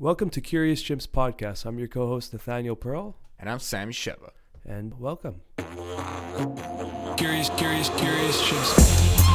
Welcome to Curious Chimps Podcast. I'm your co host, Nathaniel Pearl, And I'm Sammy Sheva. and welcome. Curious, curious, curious chimps.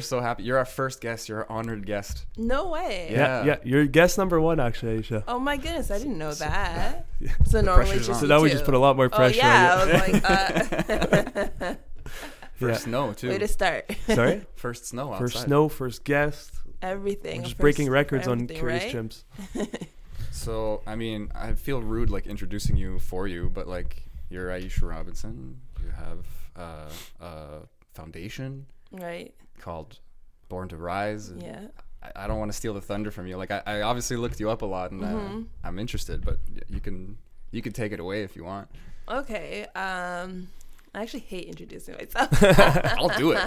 We're so happy. You're our first guest. You're our honored guest. No way. Yeah, Yeah. yeah, you're guest number one, actually, Aisha. Oh my goodness, I didn't know that. So normally just. So now we just put a lot more pressure. Oh pressure yeah, on I was like, uh, First Yeah. snow too. way to start. Sorry? First snow outside. First snow, first guest. Everything. We're just first breaking records on Curious right? Chimps. So I mean, I feel rude like introducing you for you, but like you're Aisha Robinson. You have uh, a foundation Right. called Born to Rise. and Yeah. I, I don't want to steal the thunder from you. Like I, I obviously looked you up a lot, and Mhm. uh, I'm interested. But you can you can take it away if you want. Okay. Um, I actually hate introducing myself. I'll do it.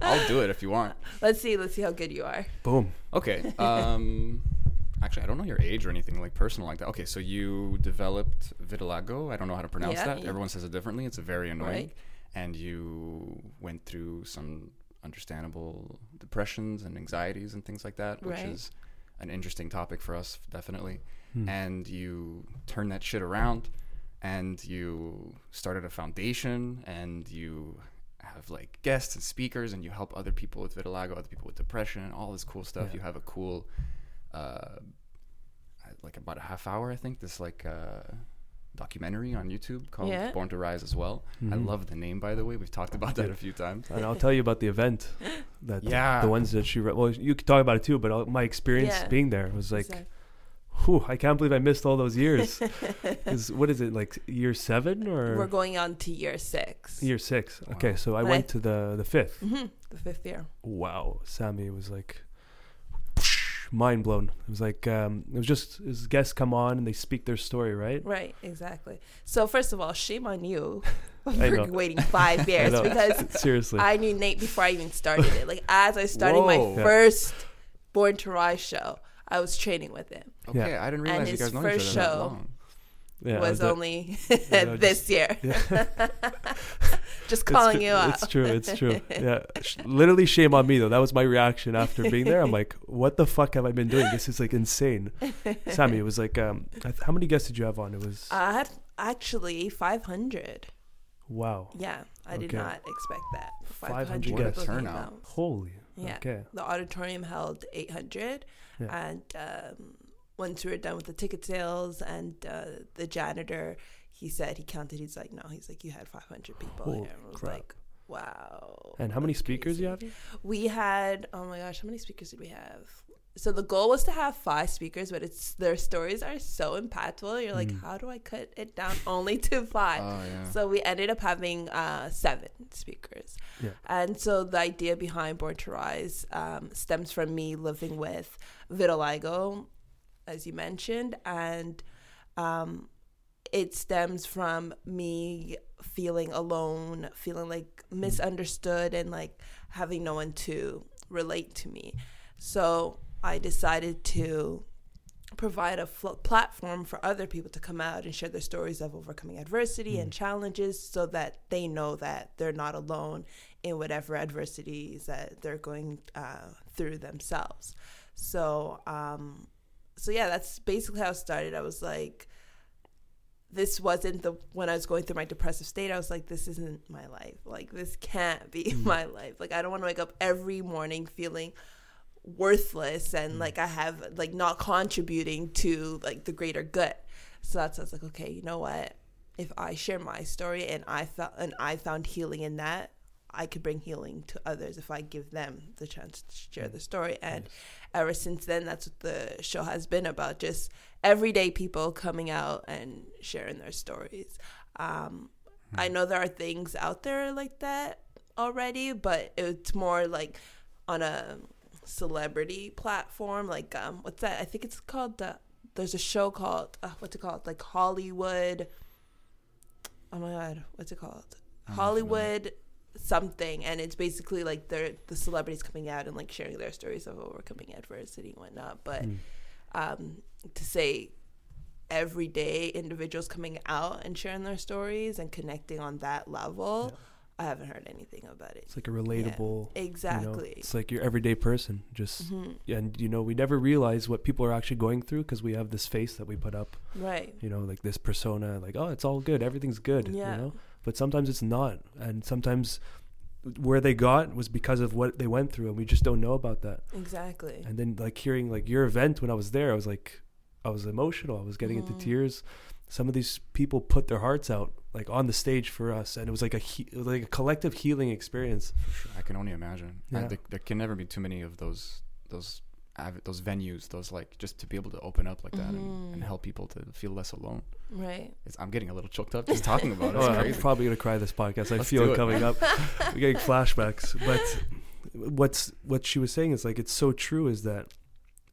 I'll do it if you want. let's see. Let's see how good you are. Boom. Okay. Um, actually, I don't know your age or anything like personal like that. Okay, so you developed vitiligo. I don't know how to pronounce Yeah, that. yeah. Everyone says it differently. It's very annoying. Right. And you went through some understandable depressions and anxieties and things like that, which Right. is an interesting topic for us, definitely. Hmm. And you turned that shit around, and you started a foundation, and you have like guests and speakers, and you help other people with vitiligo, other people with depression, and all this cool stuff. Yeah. You have a cool, uh, like about a half hour, I think. This like uh, documentary on YouTube called Yeah. Born to Rise as well. I Mhm. love the name, by the way. We've talked about that a few times. And I'll tell you about the event. That Yeah. The ones that she read. Well, you could talk about it too, but all- my experience Yeah. being there was like, Exact- whew, I can't believe I missed all those years. 'Cause what is it, like year seven or We're going on to year six. year six? Okay, so I But went I- to the, the fifth. hmm The fifth year. wow sammy was like mind blown it was like um it was just his guests come on and they speak their story right Right. Exactly. So first of all, shame on you I know. for waiting five years because seriously I knew Nate before I even started it. Like as I started Whoa. my Yeah. first Born to Rise show, I was training with him. Okay, Yeah. I didn't And realize you guys know each other first that show long. Yeah, was that- only know, this year. yeah. Just calling tru- you out. it's true it's true yeah Sh- literally shame on me though that was my reaction after being there i'm like what the fuck have i been doing this is like insane sammy it was like um th- how many guests did you have on it was I had actually 500. wow Yeah, I did Okay. not expect that. 500 500 guests. people Turnout. out. holy Yeah. okay The auditorium held 800, Yeah. and um, once we were done with the ticket sales and uh, the janitor, he said he counted. He's like, no, he's like, you had 500 people Holy here. And I was crap. like, wow. and how many that's speakers you have We had, oh my gosh, how many speakers did we have? So the goal was to have five speakers, but it's their stories are so impactful. You're like, Mm. how do I cut it down only to five? Oh yeah. So we ended up having uh, seven speakers. Yeah. And so the idea behind Born to Rise um, stems from me living with vitiligo, as you mentioned, and um, it stems from me feeling alone, feeling like misunderstood, and like having no one to relate to me. So I decided to provide a fl- platform for other people to come out and share their stories of overcoming adversity and challenges so that they know that they're not alone in whatever adversities that they're going uh, through themselves. So, um, so yeah, that's basically how it started. I was like, this wasn't the when I was going through my depressive state. I was like, this isn't my life. Like this can't be mm-hmm. my life. Like I don't want to wake up every morning feeling worthless and mm-hmm. like I have like not contributing to like the greater good. So that's I was like, okay, you know what? If I share my story and I felt and I found healing in that, I could bring healing to others if I give them the chance to share the story. And ever since then, that's what the show has been about just everyday people coming out and sharing their stories. Um, I know there are things out there like that already, but it's more like on a celebrity platform. Like, um, what's that? I think it's called the. There's a show called uh, what's it called? Like Hollywood. Oh my god, what's it called? I'm Hollywood something, and it's basically like they're the celebrities coming out and like sharing their stories of overcoming adversity and whatnot. But Mm. um, to say everyday individuals coming out and sharing their stories and connecting on that level. Yeah. I haven't heard anything about it. It's like a relatable. you know, Exactly. it's like your everyday person. Just Mhm. and you know we never realize what people are actually going through because we have this face that we put up. Right. You know, like this persona, like oh, it's all good, everything's good. Yeah. You know, but sometimes it's not, and sometimes where they got was because of what they went through, and we just don't know about that. Exactly. And then like hearing like your event when I was there, I was like, I was emotional. I was getting into Mhm. tears. Some of these people put their hearts out like on the stage for us, and it was like a he- was like a collective healing experience. I can only imagine. Yeah. And there, there can never be too many of those those av- those venues, those like just to be able to open up like that and, and Mhm. help people to feel less alone. Right. It's, I'm getting a little choked up just talking about it. Oh, It's I'm probably gonna cry this podcast. I Let's feel it it, coming up. We're getting flashbacks. But what's what she was saying is like it's so true. Is that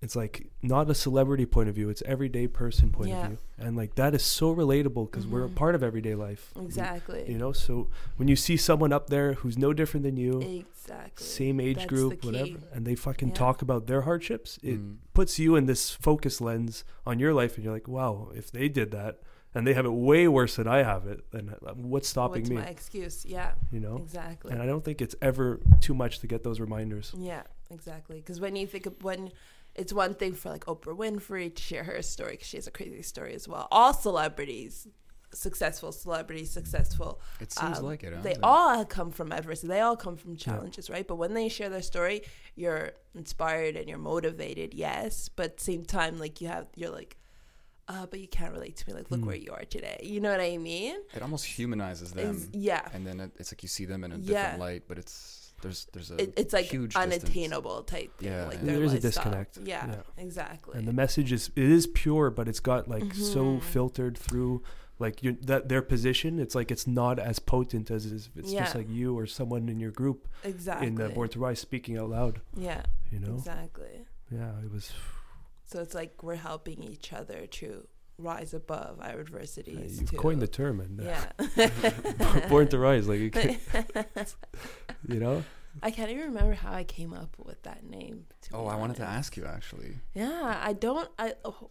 it's like not a celebrity point of view. It's everyday person point Yeah. of view, and like that is so relatable because we're a Mhm. part of everyday life. Exactly. You know, so when you see someone up there who's no different than you, Exactly. same age That's group, whatever, and they fucking Yeah. talk about their hardships, it Mm. puts you in this focus lens on your life, and you're like, wow, if they did that and they have it way worse than I have it, then uh, what's stopping What's me? my excuse? Yeah. you know, Exactly. and I don't think it's ever too much to get those reminders. Yeah, exactly. Because when you think of when it's one thing for like Oprah Winfrey to share her story because she has a crazy story as well. All celebrities, successful celebrities, successful. It seems um, like it. Huh? They all come from adversity. They all come from challenges, right? But when they share their story, you're inspired and you're motivated. Yes, but same time, like you have, you're like. Uh, but you can't relate to me. Like, look Hmm. where you are today. You know what I mean? It almost humanizes them, It's- yeah. and then it, it's like you see them in a Yeah. different light. But it's there's there's a It, it's like huge distance. unattainable type thing. Yeah, like yeah. There is a disconnect. Yeah, Yeah. exactly. And the message is it is pure, but it's got like so Mhm. filtered through like you that their position. It's like it's not as potent as if it's just like you or someone in your group exactly. in uh, Born to Rise speaking out loud. yeah, You know, exactly. yeah, it was. So it's like we're helping each other to rise above our adversities. you've to, coined the term, and uh, yeah. Born to Rise, like you, can, you know. I can't even remember how I came up with that name. Oh, I wanted to ask you actually. Yeah, I don't. I. Oh.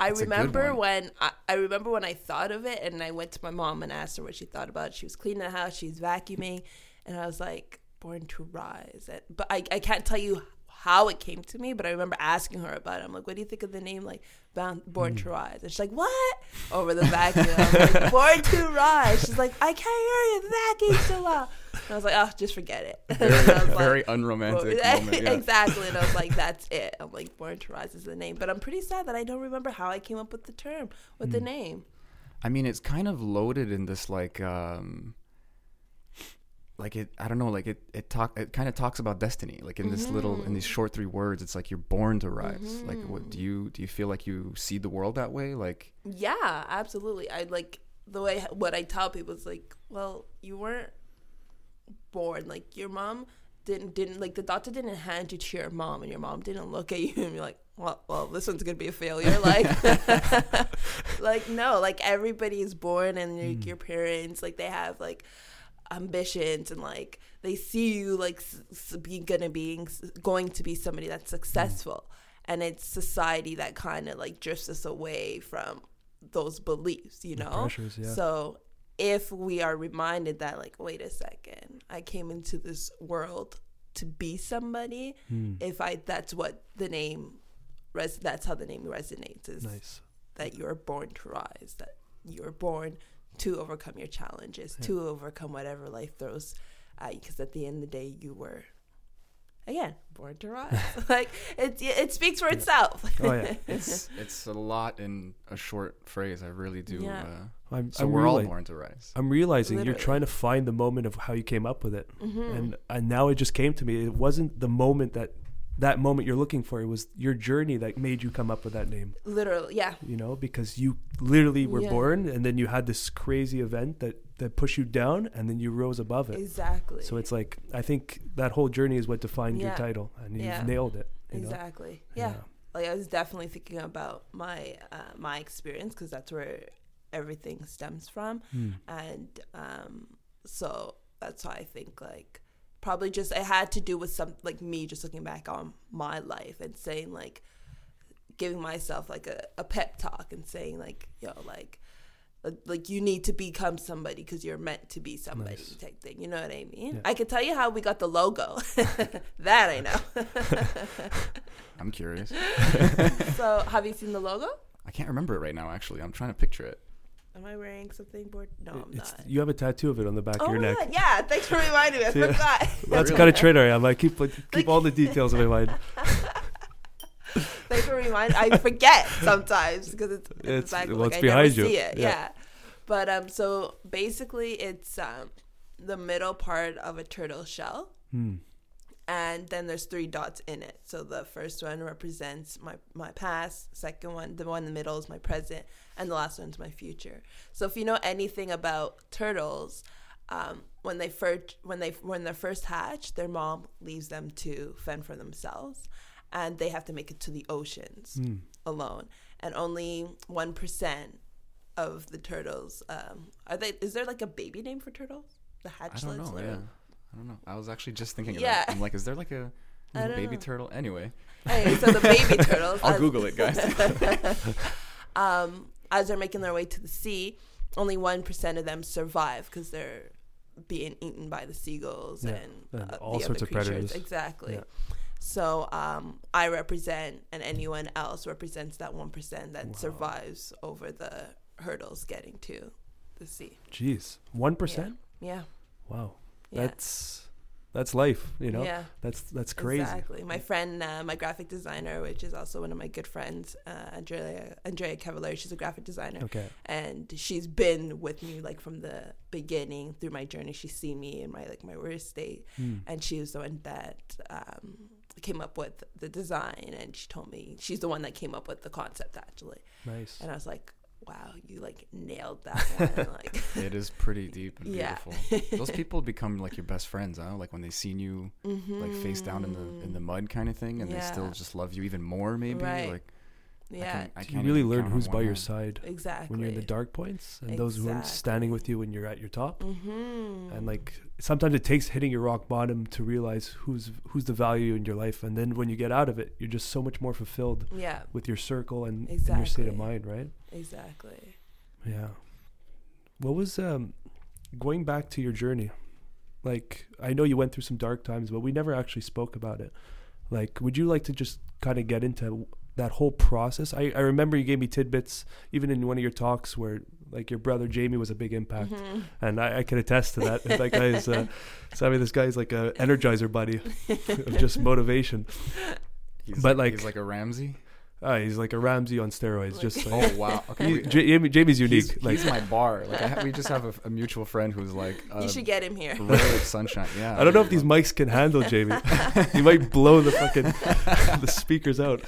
I It's a good remember when I, I remember when I thought of it, and I went to my mom and asked her what she thought about it. She was cleaning the house, she's vacuuming, and I was like, "Born to Rise." And, but I, I can't tell you how it came to me, but I remember asking her about it. I'm like, "What do you think of the name, like Bound, Born Mm. to Rise?" And she's like, "What?" Over the vacuum, I'm like, "Born to Rise." She's like, "I can't hear you, the vacuum's so loud." And I was like, "Oh, just forget it." Very, was like, unromantic moment. Yeah. exactly. And I was like, that's it. I'm like, Born to Rise is the name. But I'm pretty sad that I don't remember how I came up with the term, with the Mm. name. I mean, it's kind of loaded in this like um like it I don't know, like it it talk it kind of talks about destiny. Like in this little in these Mhm. short three words, it's like you're born to rise. Like what Mhm. do you do you feel like you see the world that way? Like Yeah, absolutely. I like the way what I tell people is like, well, you weren't born. Like your mom didn't didn't like the doctor didn't hand you to your mom, and your mom didn't look at you and be like, well, well, this one's gonna be a failure. Like, like no, like everybody is born, and your, Mm. your parents like they have like ambitions and like they see you like s- be gonna being going to be somebody that's successful and it's society that kind of like drifts us away from those beliefs you know pressures, yeah. so if we are reminded that like wait a second i came into this world to be somebody Hmm. if i that's what the name res that's how the name resonates is Nice. that you're born to rise, that you're born to overcome your challenges, Yeah. to overcome whatever life throws at you. Because at the end of the day, you were, again, born to rise. like it, it speaks for itself. Oh yeah. it's it's a lot in a short phrase. I really do. Yeah. Uh, I'm, so I'm we're all born to rise. I'm realizing you're trying to find the moment of how you came up with it, Mhm. and and now it just came to me. It wasn't the moment that that moment you're looking for. It was your journey that made you come up with that name. Literally, yeah, You know, because you literally were Yeah. born, and then you had this crazy event that that pushed you down, and then you rose above it. exactly. So it's like I think that whole journey is what defined your title, and you've Yeah. nailed it. You know? exactly, yeah. Like I was definitely thinking about my uh, my experience because that's where everything stems from. Hmm. and um, so that's why I think like probably just it had to do with some like me just looking back on my life and saying like giving myself like a, a pep talk and saying like, yo, like, uh, like you need to become somebody because you're meant to be somebody Nice. type thing. You know what I mean? Yeah. I can tell you how we got the logo. that I know. I'm curious. so have you seen the logo? I can't remember it right now. Actually, I'm trying to picture it. Am I wearing something board? No, I'm It's, not. you have a tattoo of it on the back Oh of your my neck. God, yeah, thanks for reminding me. I Yeah. forgot. That's Really? kind of trainer I am. I keep like, keep Like- all the details in my mind. Thanks for reminding. I forget sometimes because it's, it's, It's- back, well, like, it's I behind never you. see it. Yeah. Yeah. But um, so basically, it's um, the middle part of a turtle shell, Hmm. And then there's three dots in it. So the first one represents my my past. Second one, the one in the middle is my present, and the last one's my future. So if you know anything about turtles. Um, when they first when they when they're first hatched, their mom leaves them to fend for themselves, and they have to make it to the oceans Hmm. alone, and only one percent of the turtles um, are they. Is there like a baby name for turtles? The I don't know. Yeah, I don't know. I was actually just thinking of Yeah. that. I'm like, is there like a baby know. turtle? Anyway, Hey, so the baby turtles. I'll Google it, guys. um, as they're making their way to the sea, only one percent of them survive because they're being eaten by the seagulls Yeah, and, and uh, all the sorts other of creatures. predators. Exactly. Yeah. So um, I represent, and anyone else represents that one percent that Wow. survives over the hurdles getting to the sea. Jeez, one percent. Yeah. Wow, Yeah. that's that's life. You know, Yeah. that's that's crazy. Exactly. My friend, uh, my graphic designer, which is also one of my good friends, uh, Andrea Andrea Cavallari. She's a graphic designer, Okay. and she's been with me like from the beginning through my journey. She's seen me in my like my worst state, Hmm. and she was the one that um, came up with the design. And she told me she's the one that came up with the concept actually. Nice. And I was like, wow, you like nailed that one. like, it is pretty deep and Yeah. beautiful. Those people become like your best friends, huh? Like when they seen you like face down in the in the mud kind of thing, and they still Mm-hmm. Just love you even more. Maybe Right. like yeah, can, I you can't really learn who's by your hand. side exactly. when you're in the dark points, and those who are standing with you when you're at your top. Mm-hmm. And like sometimes it takes hitting your rock bottom to realize who's who's the value in your life, and then when you get out of it, you're just so much more fulfilled yeah, with your circle and, and your state of mind, right? exactly. Yeah. What was um going back to your journey? Like I know you went through some dark times, but we never actually spoke about it. Like would you like to just kind of get into that whole process? I, I remember you gave me tidbits even in one of your talks where like your brother Jamie was a big impact. Mhm. And I, I can attest to that. that guy's uh Sammy, this guy's like a Energizer Bunny of just motivation. He's But, like, like- he's like a Ramsey. Ah, he's like a Ramsey on steroids. Like- just like, Oh wow. Okay. he, we- Jamie, Jamie's unique. He's, like he's my bar. Like I ha- we just have a, a mutual friend who's like uh, you should get him here. ray of sunshine. Yeah. I don't know if these mics can handle Jamie. he might blow the fucking the speakers out.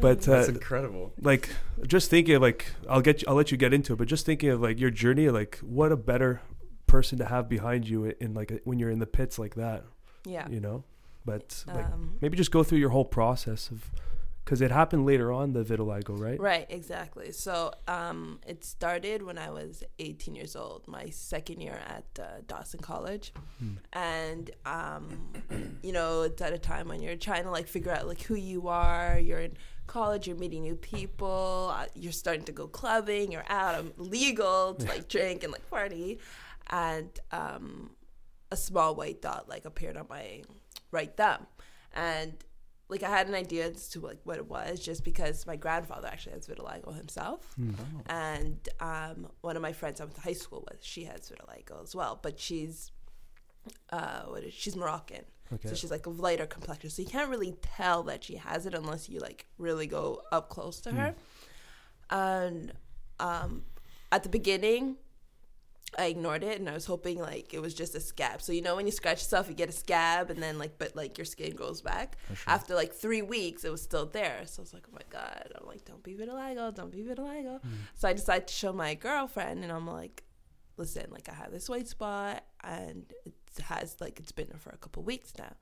But uh, That's incredible. like, just thinking of like, I'll get you, I'll let you get into it. But just thinking of like your journey, like, what a better person to have behind you in, in like when you're in the pits like that, yeah. you know. But like, Um, maybe just go through your whole process of, because it happened later on the vitiligo, right? Right, exactly. So um, it started when I was 18 years old, my second year at uh, Dawson College, Hmm. and um, you know it's at a time when you're trying to like figure out like who you are. You're in college, you're meeting new people, uh, you're starting to go clubbing, you're out, I'm legal to like drink and like party, and um, a small white dot like appeared on my right thumb, and like I had an idea as to like what it was, just because my grandfather actually has vitiligo himself, Hmm. and um, one of my friends I went to high school with, she has vitiligo as well, but she's uh, what is she's Moroccan, Okay. so she's like a lighter complexion, so you can't really tell that she has it unless you like really go up close to her. And um, at the beginning, I ignored it and I was hoping like it was just a scab. So you know when you scratch yourself, you get a scab and then like but like your skin goes back. After like three weeks, it was still there. So I was like, oh my god. I'm like, don't be vitiligo, don't be vitiligo. Mm-hmm. So I decided to show my girlfriend and I'm like, listen, like I have this white spot and it has like it's been there for a couple weeks now.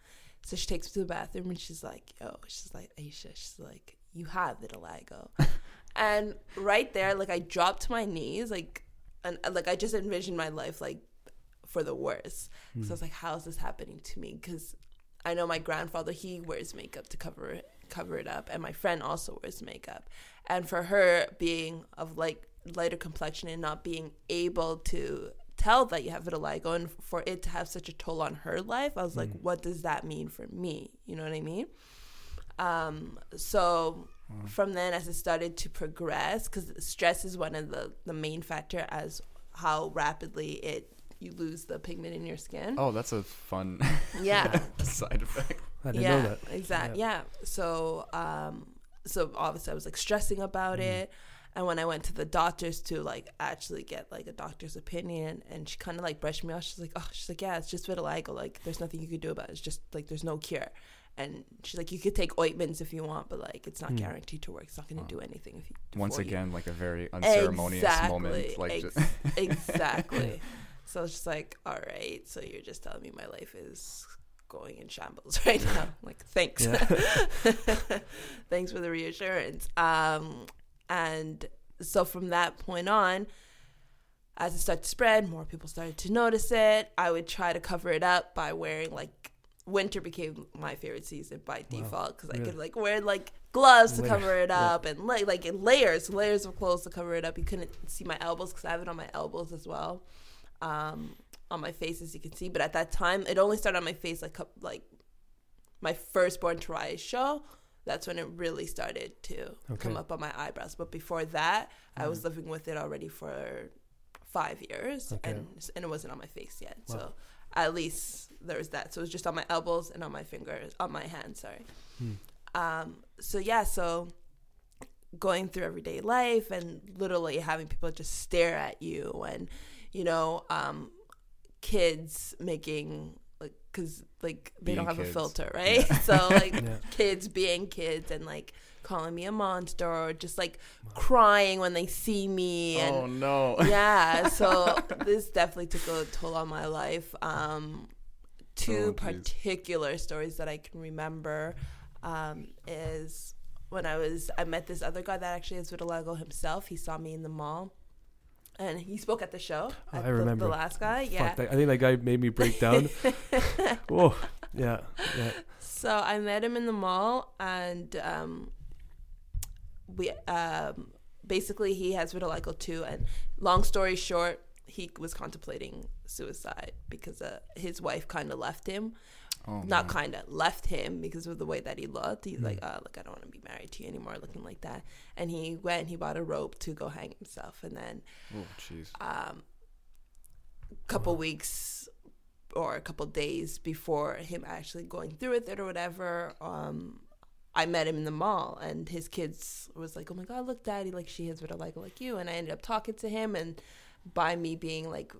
So she takes me to the bathroom and she's like, yo, she's like, Aisha, she's like, you have vitiligo. and right there, like I dropped to my knees, like and uh, like I just envisioned my life like for the worst. So I was like, how is this happening to me? Because I know my grandfather, he wears makeup to cover cover it up, and my friend also wears makeup. And for her being of like lighter complexion and not being able to tell that you have vitiligo and for it to have such a toll on her life, I was like, what does that mean for me? You know what I mean? Um, so from then, as it started to progress, because stress is one of the the main factor as how rapidly it you lose the pigment in your skin. Oh, that's a fun Yeah, side effect. I didn't yeah, know that. exactly. Yeah. So, um, so obviously I was like stressing about Mm-hmm. it. And when I went to the doctors to like actually get like a doctor's opinion, and she kind of like brushed me off. She's like, "Oh, she's like, yeah, it's just vitiligo. Like, like there's nothing you could do about it. It's just like there's no cure." And she's like, "You could take ointments if you want, but like it's not Hmm. guaranteed to work. It's not going to do anything if you." Once for you." again, like a very unceremonious moment. Exactly, Like, ex- exactly. So it's just like, all right, so you're just telling me my life is going in shambles right now. like, thanks. Yeah. thanks for the reassurance. Um, and so from that point on, as it started to spread, more people started to notice it. I would try to cover it up by wearing like winter became my favorite season by default because I Really? could like wear like gloves to cover it yeah. up and like like in layers, layers of clothes to cover it up. You couldn't see my elbows because I have it on my elbows as well, um, on my face as you can see. But at that time, it only started on my face like like my first Born to Rise show. That's when it really started to come up on my eyebrows. But before that, I Mm. was living with it already for five years, Okay. and and it wasn't on my face yet. Wow. So at least there was that. So it was just on my elbows and on my fingers, on my hands. Sorry. Hmm. Um. So yeah. So going through everyday life and literally having people just stare at you and you know um kids making like because like they don't Being have a filter right so like Yeah. kids being kids and like calling me a monster or just like crying when they see me and oh no. yeah so this definitely took a toll on my life um two Oh, particular stories that i can remember um is when i was i met this other guy that actually is vitiligo himself he saw me in the mall and he spoke at the show Oh, at I remember. the last guy yeah that, I think that guy made me break down. Whoa. Yeah. Yeah. So I met him in the mall, and um, we um, basically he has vitiligo too. And long story short, he was contemplating suicide because uh, his wife kind of left him. Oh, Not kind of left him because of the way that he looked. He's Mm. like, oh, look, I don't want to be married to you anymore, looking like that. And he went, and he bought a rope to go hang himself, and then Oh, jeez. um, couple weeks or a couple days before him actually going through with it or whatever, um, I met him in the mall and his kids was like, "Oh my god, look, daddy, like she has vitiligo like you." And I ended up talking to him, and by me being like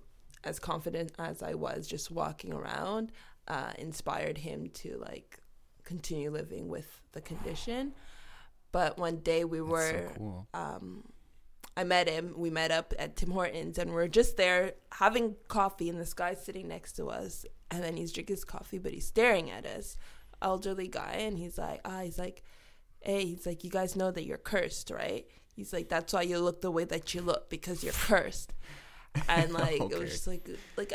as confident as I was, just walking around, uh, inspired him to like continue living with the condition. But one day we That's were so cool. um, I met him. We met up at Tim Hortons, and we're just there having coffee, and this guy's sitting next to us, and then he's drinking his coffee, but he's staring at us, elderly guy, and he's like, ah, he's like, hey, he's like, you guys know that you're cursed, right? He's like, that's why you look the way that you look because you're cursed, and like it was just like, like.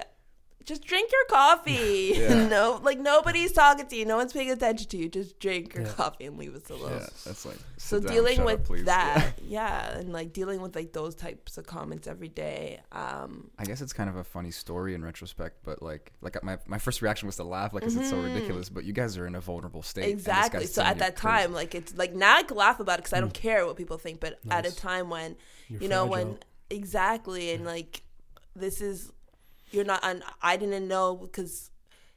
Just drink your coffee. Yeah. no, like nobody's talking to you. No one's paying attention to you. Just drink your Yeah. coffee and leave us alone Yeah, that's like. so down, dealing with up, that Yeah. yeah. and like dealing with like those types of comments every day um I guess it's kind of a funny story in retrospect, but like, like my my first reaction was to laugh, like, 'cause it's so Mhm. ridiculous. But you guys are in a vulnerable state. exactly so at that cursed. time like it's like now i can laugh about it because i don't Mm. care what people think but at a time when You're you know fragile. when exactly and like this is you're not un- i didn't know because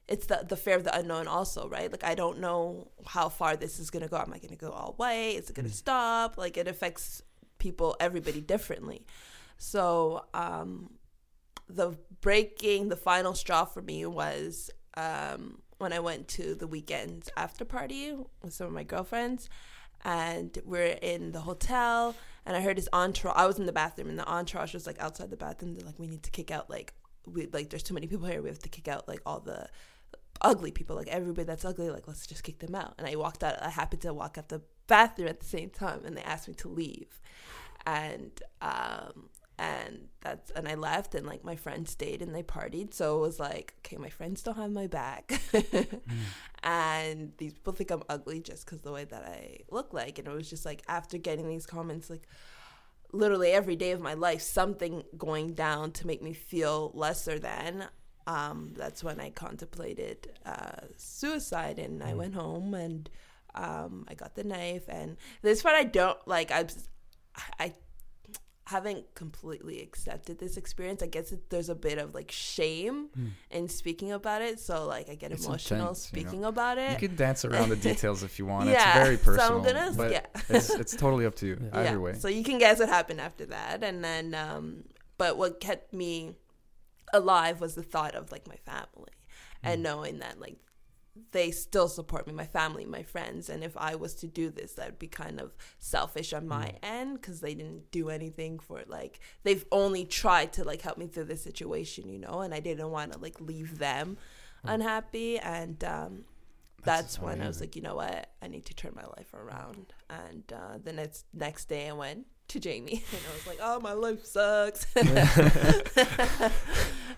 it's the the fear of the unknown also right? Like i don't know how far this is going to go. Am i going to go all way is it going to stop? Like it affects people everybody differently. So um the breaking the final straw for me was um when i went to the Weeknd after party with some of my girlfriends and we're in the hotel and i heard his entourage i was in the bathroom and the entourage was like outside the bathroom. They're like we need to kick out like we like there's too many people here. We have to kick out like all the ugly people like everybody that's ugly like let's just kick them out. And i walked out i happened to walk out the bathroom at the same time and they asked me to leave. And um and that's and I left and like my friends stayed and they partied. So it was like, okay, my friends don't have my back. and these people think I'm ugly just because the way that I look like. And it was just like after getting these comments, like literally every day of my life, something going down to make me feel lesser than. Um, that's when I contemplated uh, suicide, and I went home and um, I got the knife. And this part I don't like. I I haven't completely accepted this experience. I guess it, there's a bit of like shame in speaking about it. So like I get It's emotional intense, you know. speaking about it. You can dance around the details if you want. Yeah, it's very so I'm personal. gonna- but yeah. it's, it's totally up to you. Yeah. Either way. So you can guess what happened after that. And then, um, but what kept me alive was the thought of like my family and knowing that like they still support me, my family, my friends. And if I was to do this, that'd be kind of selfish on my end because they didn't do anything for like, they've only tried to like help me through this situation, you know, and I didn't want to like leave them unhappy. And, um, That's that's, when I was like, you know what, I need to turn my life around. And uh, the next next day, I went to Jamie, and I was like, oh, my life sucks.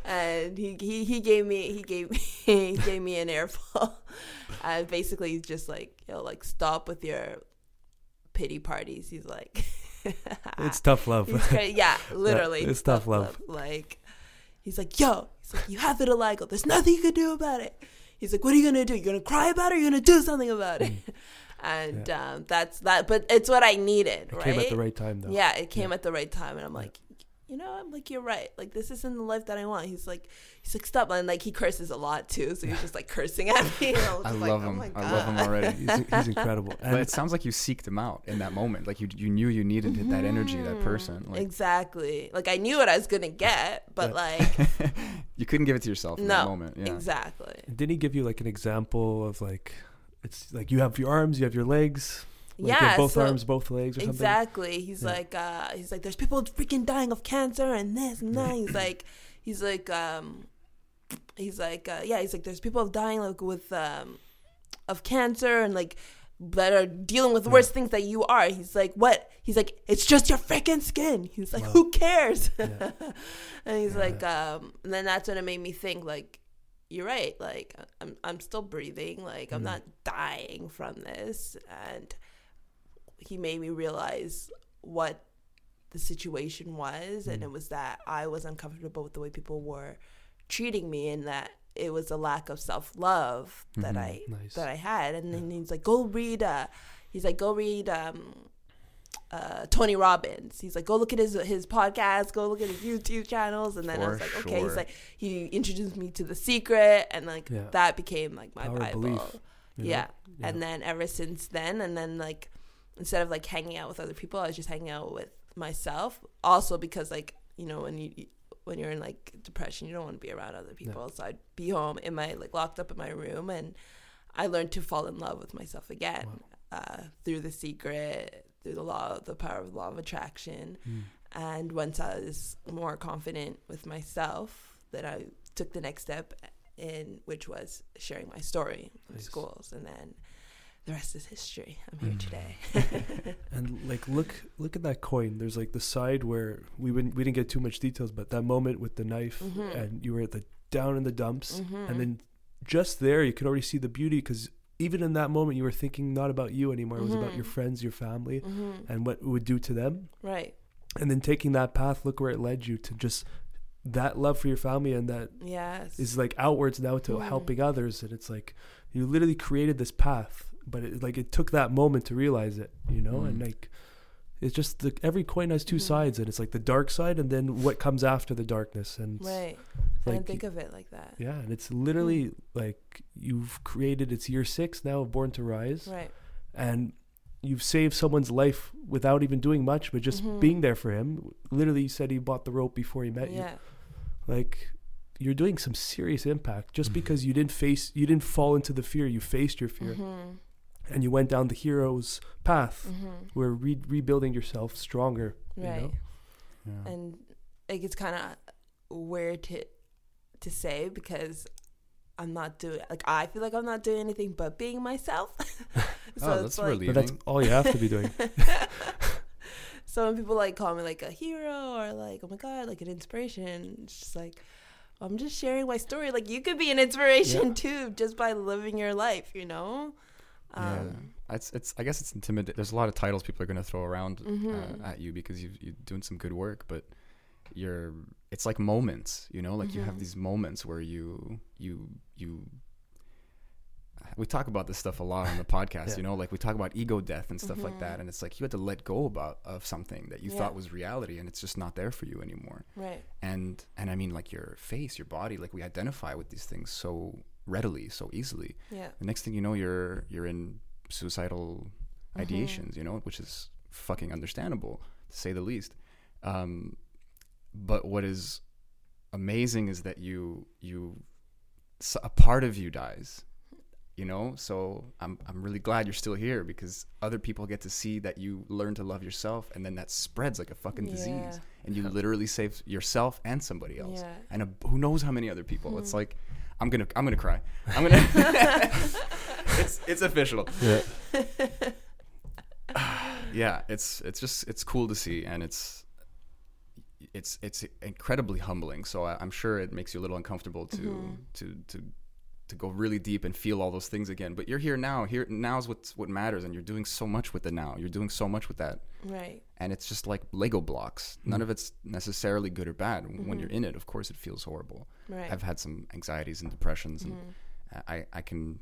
and he, he he gave me he gave me he gave me an earful, and basically he's just like, you know, like stop with your pity parties. He's like, It's tough love. Yeah, literally. it's tough love. Like, he's like, yo, he's like, you have vitiligo. There's nothing you can do about it. He's like, what are you gonna do? You're gonna cry about it? Or you're gonna do something about it? Mm. And um, that's that. But it's what I needed, It right? came at the right time though. Yeah, it came at the right time, and I'm like, you know, I'm like, you're right. Like, this isn't the life that I want. He's like, he's like, stop, and like he curses a lot too, so he's just like cursing at me. I, I just love like, oh him. my I love him already. He's, he's incredible. but And it sounds like you seeked him out in that moment. Like you you knew you needed that energy, that person. Like exactly. Like I knew what I was gonna get, but Yeah. like you couldn't give it to yourself in that moment. Yeah. exactly. didn't he give you like an example of like it's like you have your arms, you have your legs, like you yeah, have both so- arms, both legs, or something. Exactly. He's Yeah. like, uh, he's like, there's people freaking dying of cancer and this and that. He's like, he's like, um, he's like, uh, yeah, he's like, there's people dying like with um, of cancer and like that are dealing with worse things that you are. He's like, what? He's like, it's just your freaking skin. He's like, Wow. who cares? Yeah. and he's like, um, and then that's when it made me think like. You're right. Like I'm, I'm still breathing. Like I'm Mm. not dying from this, and he made me realize what the situation was and Mm. it was that I was uncomfortable with the way people were treating me and that it was a lack of self-love that Mhm. I Nice. that I had and then he's like go read uh he's like go read um uh, Tony Robbins. He's like, go look at his his podcast, go look at his YouTube channels, and then I was like, okay. He's like, he introduced me to The Secret, and like Yeah. that became like my Power Bible. belief, you know? Yeah. Yeah. And then ever since then, and then like instead of like hanging out with other people, I was just hanging out with myself. Also because like you know when you when you're in like depression, you don't want to be around other people. So I'd be home in my like locked up in my room, and I learned to fall in love with myself again uh, through the secret, through the law, the power of the law of attraction. Mm. And once I was more confident with myself, that I took the next step in which was sharing my story Nice. schools, and then the rest is history. I'm here Mm. today. And like look look at that coin. There's like the side where we wouldn't we didn't get too much details, but that moment with the knife Mhm. and you were at the down in the dumps, Mhm. and then just there you could already see the beauty because even in that moment you were thinking not about you anymore. It was about your friends, your family, Mhm. and what it would do to them. Right. And then taking that path, look where it led you to just that love for your family and that Yes. is like outwards now to Mm. helping others and it's like you literally created this path but it like it took that moment to realize it you know and Mm. like it's just the every coin has 2 Mhm. sides and it's like the dark side and then what comes after the darkness and it's right. i didn't think of it like that. yeah and it's literally like you've created it's year 6 now of born to rise Right. and you've saved someone's life without even doing much but just Mhm. being there for him literally you said he bought the rope before he met you Yeah. like you're doing some serious impact just Mhm. because you didn't face you didn't fall into the fear you faced your fear Mhm. And you went down the hero's path Mhm. where re- rebuilding yourself stronger you Right. know Yeah. and like it's kind of weird to to say because I'm not doing like I feel like I'm not doing anything but being myself. so Oh, it's that's like relieving. but that's all you have to be doing So when people like call me like a hero or like, oh my god, like an inspiration, it's just like I'm just sharing my story. Like you could be an inspiration Yeah. too, just by living your life, you know. Yeah, Um, it's it's. I guess it's intimidating. There's a lot of titles people are gonna throw around Mhm. uh, at you because you you're doing some good work, but you're. It's like moments, you know. Like you have Mhm. these moments where you you you. We talk about this stuff a lot on the podcast, Yeah. you know. Like we talk about ego death and stuff like Mhm. that, and it's like you had to let go about of something that you Yeah. thought was reality, and it's just not there for you anymore. right. and and I mean like your face, your body, like we identify with these things so readily, so easily. Yeah. The next thing you know, you're you're in suicidal Mhm. ideations, you know, which is fucking understandable to say the least. Um, but what is amazing is that you you a part of you dies. You know, so I'm I'm really glad you're still here because other people get to see that you learn to love yourself, and then that spreads like a fucking disease and you literally save yourself and somebody else Yeah. and a, who knows how many other people it's Mhm. like i'm gonna i'm gonna cry i'm gonna it's it's official Yeah. yeah it's it's just it's cool to see and it's it's it's incredibly humbling so I, i'm sure it makes you a little uncomfortable to Mhm. to to to go really deep and feel all those things again but you're here now here now's what's what matters and you're doing so much with the now you're doing so much with that Right. and it's just like lego blocks none of it's necessarily good or bad when Mhm. you're in it of course it feels horrible Right. I've had some anxieties and depressions, and Mhm. I, I can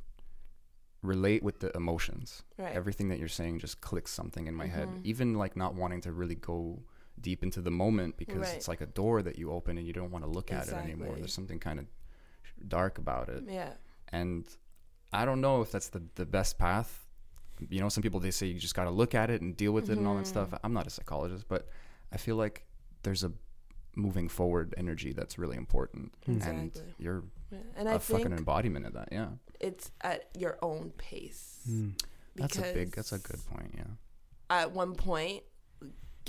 relate with the emotions. Right. Everything that you're saying just clicks something in my head. Mhm. Even like not wanting to really go deep into the moment because Right. it's like a door that you open and you don't want to look at it anymore. There's something kind of dark about it, yeah. and I don't know if that's the the best path. You know, some people they say you just got to look at it and deal with it and all that Mhm. stuff. I'm not a psychologist, but I feel like there's a moving forward energy that's really important, and Exactly. you're Yeah. And a I fucking think embodiment of that. Yeah, it's at your own pace. Mm. that's a big. That's a good point. Yeah. At one point,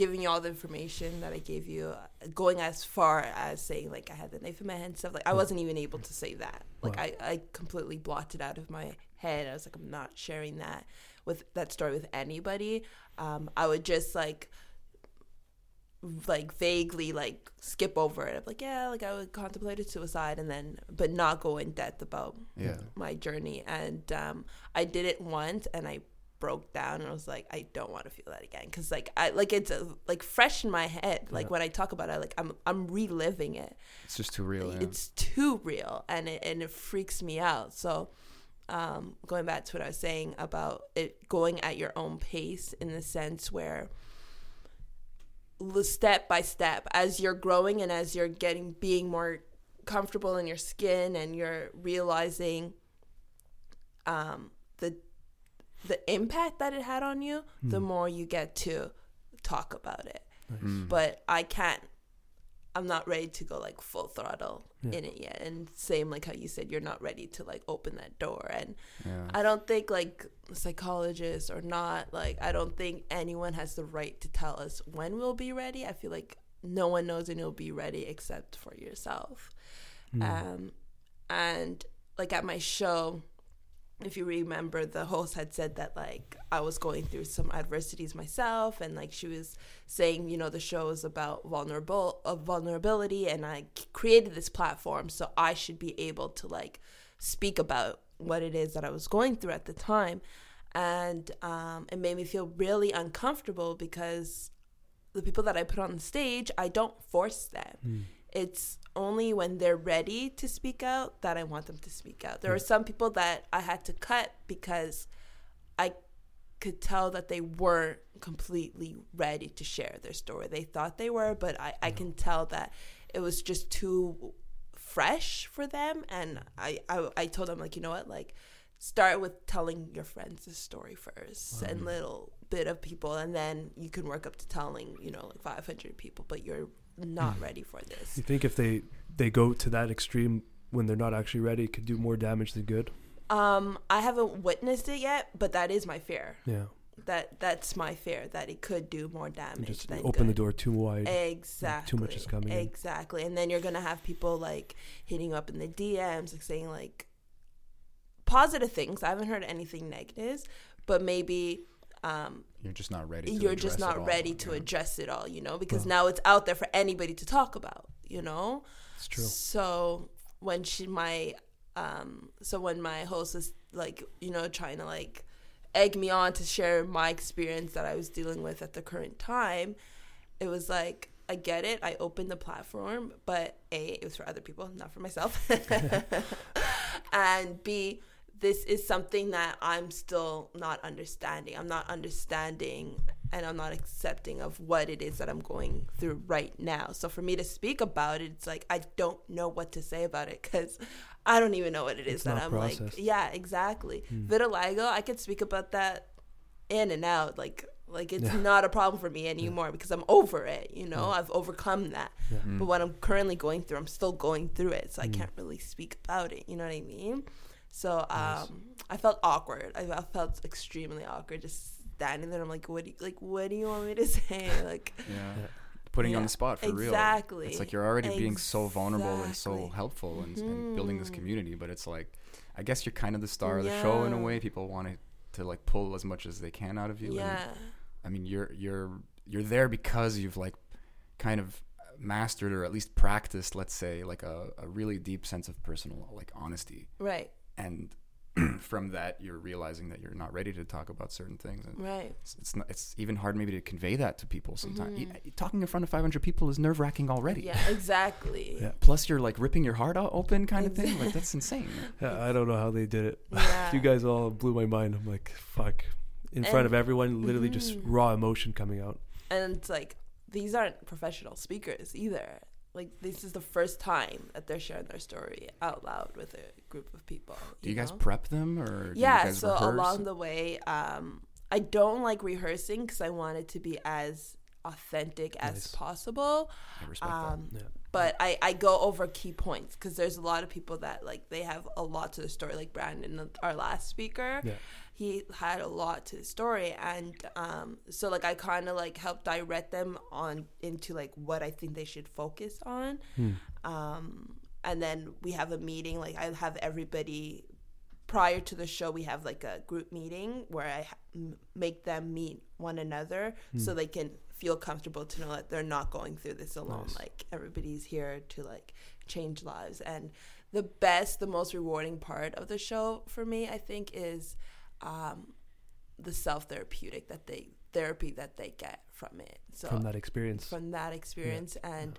giving you all the information that I gave you, going as far as saying like I had the knife in my hand and stuff, like I wasn't even able to say that. Like Wow. I, I completely blotted out of my head. I was like, I'm not sharing that with that story with anybody. Um, I would just like like vaguely like skip over it. I'm like, yeah, like I would contemplated suicide and then but not go in depth about Yeah. my journey. And um, I did it once and I broke down and I was like, I don't want to feel that again because like I like it's uh like fresh in my head. Like when I talk about it, like I'm I'm reliving it. It's just too real. Yeah. It's too real and it and it freaks me out. So. Um, going back to what I was saying about it going at your own pace in the sense where step by step as you're growing and as you're getting being more comfortable in your skin and you're realizing um the the impact that it had on you the more you get to talk about it Mm. but i can't i'm not ready to go like full throttle Yeah. in it yet and same like how you said you're not ready to like open that door and yeah. I don't think like psychologists or not like I don't think anyone has the right to tell us when we'll be ready. I feel like no one knows when you'll be ready except for yourself. Mm. Um, and like at my show, if you remember, the host had said that like I was going through some adversities myself, and like she was saying, you know, the show is about vulnerable of vulnerability, and I created this platform so I should be able to like speak about what it is that I was going through at the time, and um, it made me feel really uncomfortable because the people that I put on the stage, I don't force them Mm. It's only when they're ready to speak out that I want them to speak out. There were hmm. some people that I had to cut because I could tell that they weren't completely ready to share their story. They thought they were, but I, I can tell that it was just too fresh for them. And I, I, I told them, like, you know what, like, start with telling your friends the story first and little bit of people and then you can work up to telling you know like 500 people but you're not ready for this You think if they they go to that extreme when they're not actually ready, it could do more damage than good? um i haven't witnessed it yet but that is my fear Yeah. that that's my fear that it could do more damage just than open the door too wide. exactly Too much is coming in. exactly and then you're gonna have people like hitting you up in the dms like saying like positive things i haven't heard anything negatives but maybe um, You're just not ready. To you're just address it not all, ready to yeah. address it all, you know, because Oh. now it's out there for anybody to talk about, you know. It's true. So when she my um so when my host is like you know trying to like egg me on to share my experience that I was dealing with at the current time, it was like I get it. I opened the platform, but a it was for other people, not for myself. and b this is something that I'm still not understanding. I'm not understanding and I'm not accepting of what it is that I'm going through right now. So for me to speak about it, it's like I don't know what to say about it because I don't even know what it is It's that I'm processed. like. Yeah, exactly. Hmm. Vitiligo, I could speak about that in and out. Like like it's Yeah. not a problem for me anymore because I'm over it. You know, I've overcome that. Yeah. Mm. But what I'm currently going through, I'm still going through it, so I Mm. can't really speak about it. You know what I mean? So Nice. um, I felt awkward. I, I felt extremely awkward just standing there. I'm like, what? Do you, like, what do you want me to say? Like, Yeah. Yeah. Putting you on the spot for real. exactly. It's like you're already being so vulnerable and so helpful and, and building this Mhm. community, but it's like, I guess you're kind of the star of the show in a way. People want to, to like pull as much as they can out of you. And, yeah, I mean, you're you're you're there because you've like kind of mastered or at least practiced, let's say, like a, a really deep sense of personal like honesty, right, and from that you're realizing that you're not ready to talk about certain things and right. it's it's, not, it's even hard maybe to convey that to people sometimes Mhm. talking in front of 500 people is nerve-wracking already Yeah, exactly. Yeah. plus you're like ripping your heart out open kind of thing like that's insane Yeah, I don't know how they did it. Yeah. you guys all blew my mind. I'm like, fuck. In front of everyone, literally just Mhm. raw emotion coming out. and it's like these aren't professional speakers either. Like this is the first time that they're sharing their story out loud with a group of people. do you guys know? prep them or do yeah you guys so rehearse? along the way um i don't like rehearsing because i want it to be as authentic as Nice. possible I respect um Yeah. But i i go over key points because there's a lot of people that like they have a lot to the story like brandon our last speaker Yeah. he had a lot to the story and um so like i kind of like help direct them on into like what i think they should focus on Hmm. um and then we have a meeting like i have everybody prior to the show we have like a group meeting where i ha- make them meet one another Hmm. so they can feel comfortable to know that they're not going through this alone. Nice. like everybody's here to like change lives. And the best the most rewarding part of the show for me i think is um the self therapeutic that they therapy that they get from it. So From that experience. from that experience and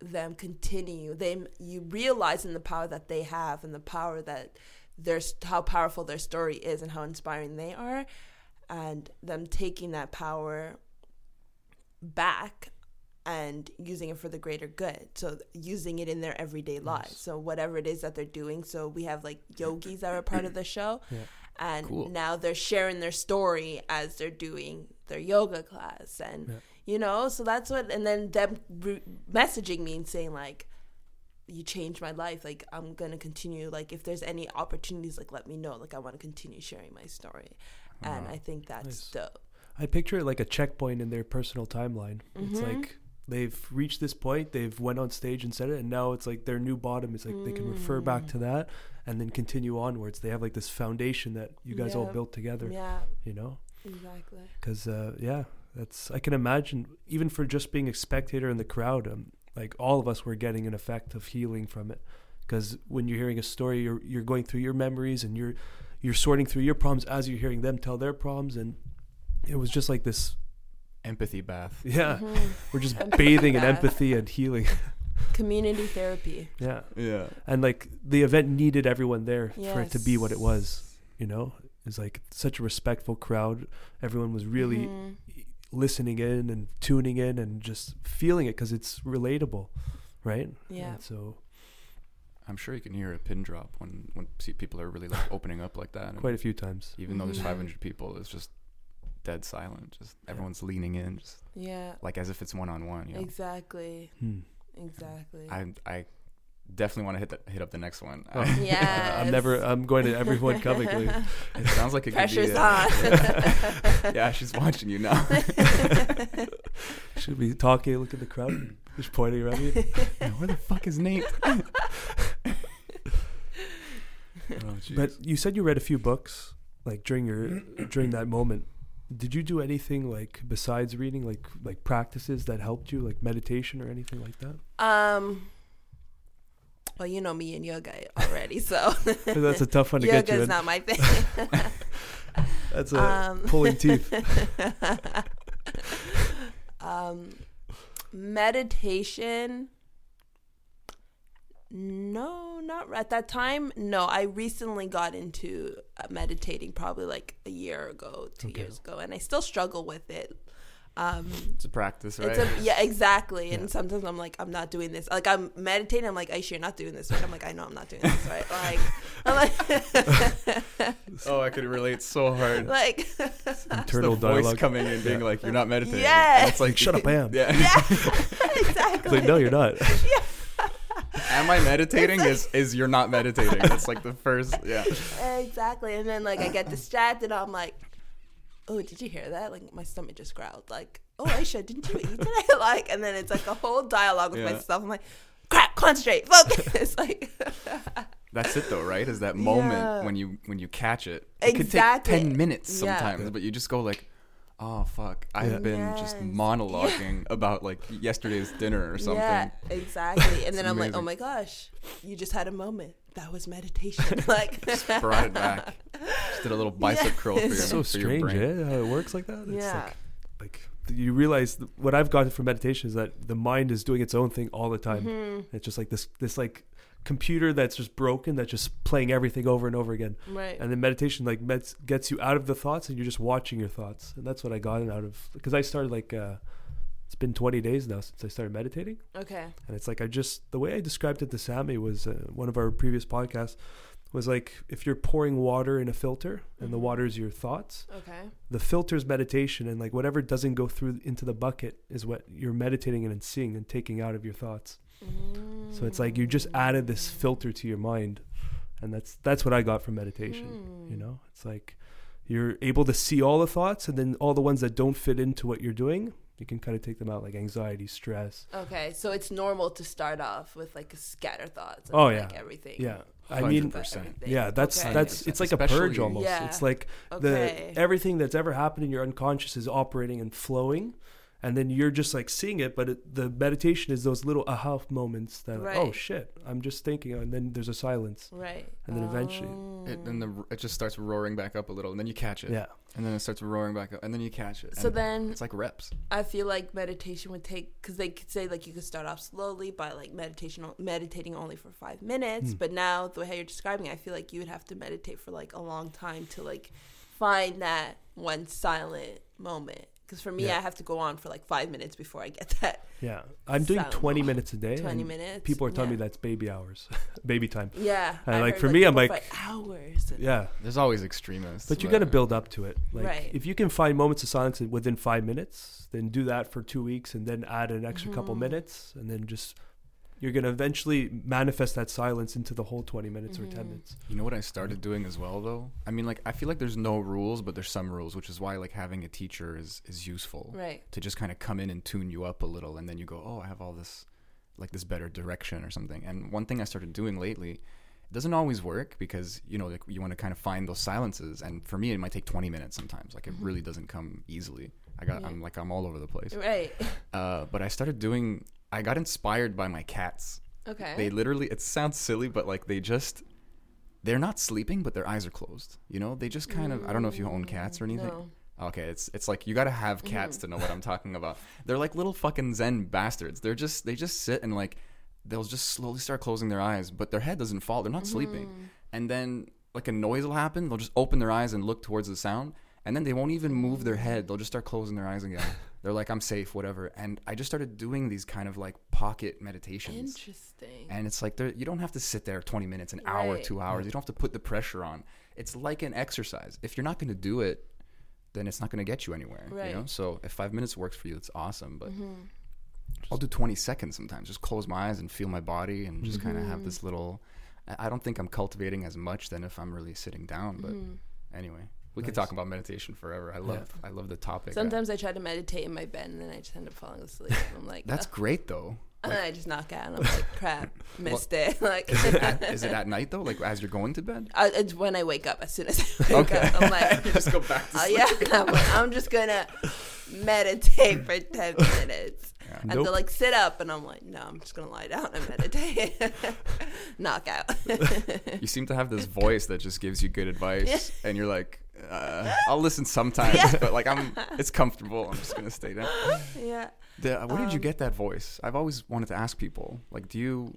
them continue They you realize in the power that they have and the power that their how powerful their story is and how inspiring they are. And them taking that power back and using it for the greater good. So using it in their everyday lives. So whatever it is that they're doing. So we have like yogis that are part of the show. Yeah. and Cool. now they're sharing their story as they're doing their yoga class. And Yeah. you know so that's what and then them re- messaging me and saying like you changed my life. Like i'm gonna continue. Like if there's any opportunities like let me know. Like i want to continue sharing my story. And i think that's Nice. dope I picture it like a checkpoint in their personal timeline. It's Mhm. like they've reached this point, they've went on stage and said it, and now it's like their new bottom is like they can refer back Mm. to that and then continue onwards. They have like this foundation that you guys all built together, yeah you know? exactly Because uh, yeah, that's I can imagine even for just being a spectator in the crowd, um, like all of us were getting an effect of healing from it. Because when you're hearing a story, you're you're going through your memories and you're you're sorting through your problems as you're hearing them tell their problems, and it was just like this. empathy bath Yeah, Mhm. we're just bathing in empathy and healing. community therapy yeah, yeah and like the event needed everyone there for it to be what it was. You know, it's like such a respectful crowd. Everyone was really Mhm. listening in and tuning in and just feeling it because it's relatable, right? yeah And so i'm sure you can hear a pin drop when when see people are really like opening up like that and quite a few times. even though there's Mhm. 500 people it's just dead silent just everyone's leaning in just yeah like as if it's one-on-one exactly Hmm. exactly i i definitely want to hit the, hit up the next one Oh. yeah I'm never. I'm going to everyone coming. Like, it sounds like it pressure's could be on a- yeah she's watching you now should be talking. Look at the crowd. Just pointing around you. where the fuck is nate oh. But you said you read a few books, like during your during that moment. Did you do anything like besides reading, like like practices that helped you, like meditation or anything like that? Um. Well, you know me and yoga already, so That's a tough one to get you yoga's in. not my thing. That's a um, pulling teeth. um, meditation. No, not at that time. No, I recently got into uh, meditating probably like a year ago, two Okay. years ago, and I still struggle with it. Um, It's a practice, right? It's a, yeah, exactly. Yeah. And sometimes I'm like, I'm not doing this. Like I'm meditating. I'm like, Aisha, you're not doing this right. I'm like, I know I'm not doing this right. Like, I'm like, oh, I could relate so hard. like, Internal the voice coming in, being like, "You're not meditating." Yeah. And it's like, Shut up, I am. Yeah. yeah, It's exactly. like, no, you're not. Am I meditating? Is is you're not meditating? That's like the first. Yeah. exactly. And then like I get distracted. I'm like, oh, did you hear that? Like my stomach just growled. Like, oh, Aisha, didn't you eat today? like, and then it's like a whole dialogue with Yeah. myself. I'm like, crap, concentrate, focus. like, That's it though, right? Is that moment Yeah. when you when you catch it? It could Exactly. take ten minutes Yeah. sometimes, but you just go like, "Oh fuck, I've Yeah. been just Yes. monologuing about like yesterday's dinner or something." Yeah, exactly. And then I'm like, oh my gosh, you just had a moment. That was meditation. like, Just brought it back. Just did a little bicep Yeah. curl for your, It's so for your strange, brain. eh? How it works like that. It's Yeah. like, like you realize what I've gotten from meditation is that the mind is doing its own thing all the time. Mhm. It's just like this, this like computer that's just broken, that's just playing everything over and over again. right. And then meditation like meds, gets you out of the thoughts, and you're just watching your thoughts. And that's what I got out of because I started like uh, it's been 20 days now since I started meditating. okay. And it's like I just the way I described it to Sammy was uh, one of our previous podcasts was like if you're pouring water in a filter and the Mhm. water is your thoughts, Okay. the filter is meditation and like whatever doesn't go through into the bucket is what you're meditating and seeing and taking out of your thoughts. So it's like you just added this filter to your mind, and that's that's what I got from meditation. You Mm. know, it's like you're able to see all the thoughts, and then all the ones that don't fit into what you're doing, you can kind of take them out, like anxiety, stress. Okay, so it's normal to start off with like scatter thoughts. Of, Oh, like, yeah. everything. Yeah, I mean, 100%. Everything. yeah, that's Okay. that's it's like a purge almost. Yeah. It's like Okay. the everything that's ever happened in your unconscious is operating and flowing and then you're just like seeing it but it, the meditation is those little aha moments that like, oh shit i'm just thinking and then there's a silence right. and then eventually- It, Oh. and the it just starts roaring back up a little, and then you catch it. yeah And then it starts roaring back up, and then you catch it. So then it's like reps. I feel like meditation would take because they could say like you could start off slowly by like meditation meditating only for five minutes, Hmm. but now the way you're describing, it, I feel like you would have to meditate for like a long time to like find that one silent moment. Because for me, Yeah. I have to go on for like five minutes before I get that yeah i'm doing Silent 20 minutes a day twenty minutes. people are telling yeah. me that's baby hours baby time Yeah, And, I like, heard, for me, I'm like- hours. yeah There's always extremists. but you got to build up to it like Right. if you can find moments of silence within five minutes then do that for two weeks and then add an extra couple Mhm. minutes and then just you're going to eventually manifest that silence into the whole 20 minutes or 10 Mhm. minutes You know what I started doing as well, though. I mean, like I feel like there's no rules, but there's some rules, which is why like having a teacher is is useful Right. to just kind of come in and tune you up a little, and then you go, oh, I have all this, like this better direction or something. And one thing I started doing lately, it doesn't always work because you know like you want to kind of find those silences, and for me it might take 20 minutes sometimes. Like it Mhm. really doesn't come easily. I got Yeah. I'm like I'm all over the place. Right. Uh, but I started doing. I got inspired by my cats. Okay. They literally. It sounds silly, but like they just. They're not sleeping, but their eyes are closed. You know, they just kind of. I don't know if you own cats or anything. No. Okay, it's it's like you got to have cats to know what I'm talking about. They're like little fucking zen bastards. They're just they just sit and like they'll just slowly start closing their eyes, but their head doesn't fall. They're not sleeping. Mm-hmm. And then like a noise will happen. They'll just open their eyes and look towards the sound, and then they won't even move their head. They'll just start closing their eyes again. They're like I'm safe, whatever. And I just started doing these kind of like pocket meditations. Interesting. And it's like you don't have to sit there 20 minutes, an hour, two hours. You don't have to put the pressure on. It's like an exercise. If you're not going to do it, then it's not going to get you anywhere. You know. Right. So if five minutes works for you, it's awesome. But Mhm. I'll do 20 seconds sometimes. Just close my eyes and feel my body, and just kind of have this little. I don't think I'm cultivating as much than if I'm really sitting down. But Mhm. anyway, we could talk about meditation forever. I love. I love the topic. Sometimes I try to meditate in my bed and then I just end up falling asleep. I'm like, That's "Ugh." great though. and then I just knock out. And I'm like, crap, missed it. Like, Is it, at, is it at night though? Like as you're going to bed? Uh, it's when I wake up. As soon as I wake Okay. up, I'm like, Just go back to oh sleep. yeah, I'm, like, I'm just gonna meditate for ten minutes. And Nope. they're like, sit up, and I'm like, no, I'm just gonna lie down and meditate. knock out. You seem to have this voice that just gives you good advice, and you're like, uh, I'll listen sometimes, Yeah. but like I'm, it's comfortable. I'm just gonna stay down. yeah. The, where did you Um, get that voice? I've always wanted to ask people. Like, do you?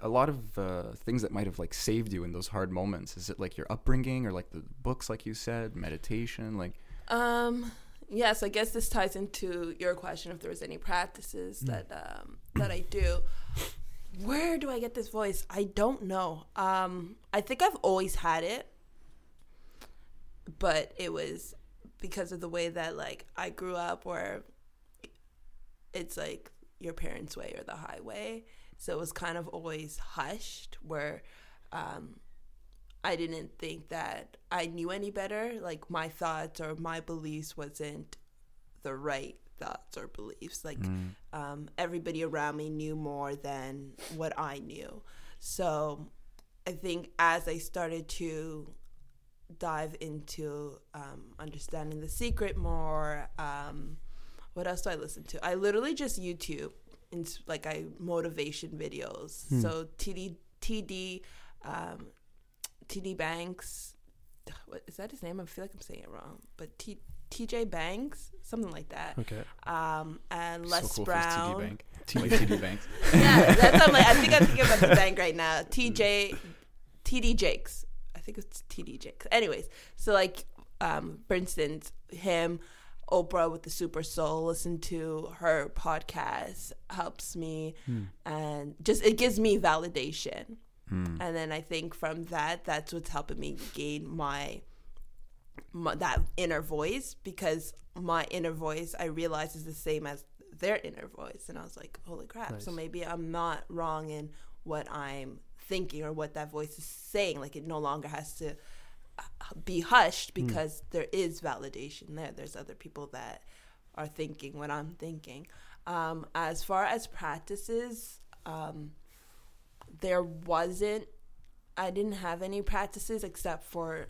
A lot of uh, things that might have like saved you in those hard moments. Is it like your upbringing, or like the books, like you said, meditation? Like, Um. Yes, I guess this ties into your question if there was any practices that um, that I do. Where do I get this voice? I don't know. Um, I think I've always had it, but it was because of the way that like I grew up, where it's like your parents' way or the highway. So it was kind of always hushed, where um, I didn't think that I knew any better. Like my thoughts or my beliefs wasn't the right thoughts or beliefs. Like um, everybody around me knew more than what I knew. So I think as I started to dive into um, understanding the secret more, um, what else do I listen to? I literally just YouTube, in, like I motivation videos. So TD TD um, TD Banks. What is that his name? I feel like I'm saying it wrong, but T TJ Banks, something like that. Okay. Um, and Les so cool Brown. TD Bank, like TD Bank. yeah, that's I'm like I think I'm thinking about the bank right now. TJ, TD Jakes. I think it's TD Jakes. Anyways, so like, um, for instance, him, Oprah with the Super Soul. Listen to her podcast helps me, and just it gives me validation. And then I think from that, that's what's helping me gain my, my that inner voice because my inner voice I realize is the same as their inner voice, and I was like, holy crap! So maybe I'm not wrong in what I'm thinking or what that voice is saying. Like it no longer has to uh, be hushed because there is validation there. There's other people that are thinking what I'm thinking. Um, as far as practices, um, there wasn't. I didn't have any practices except for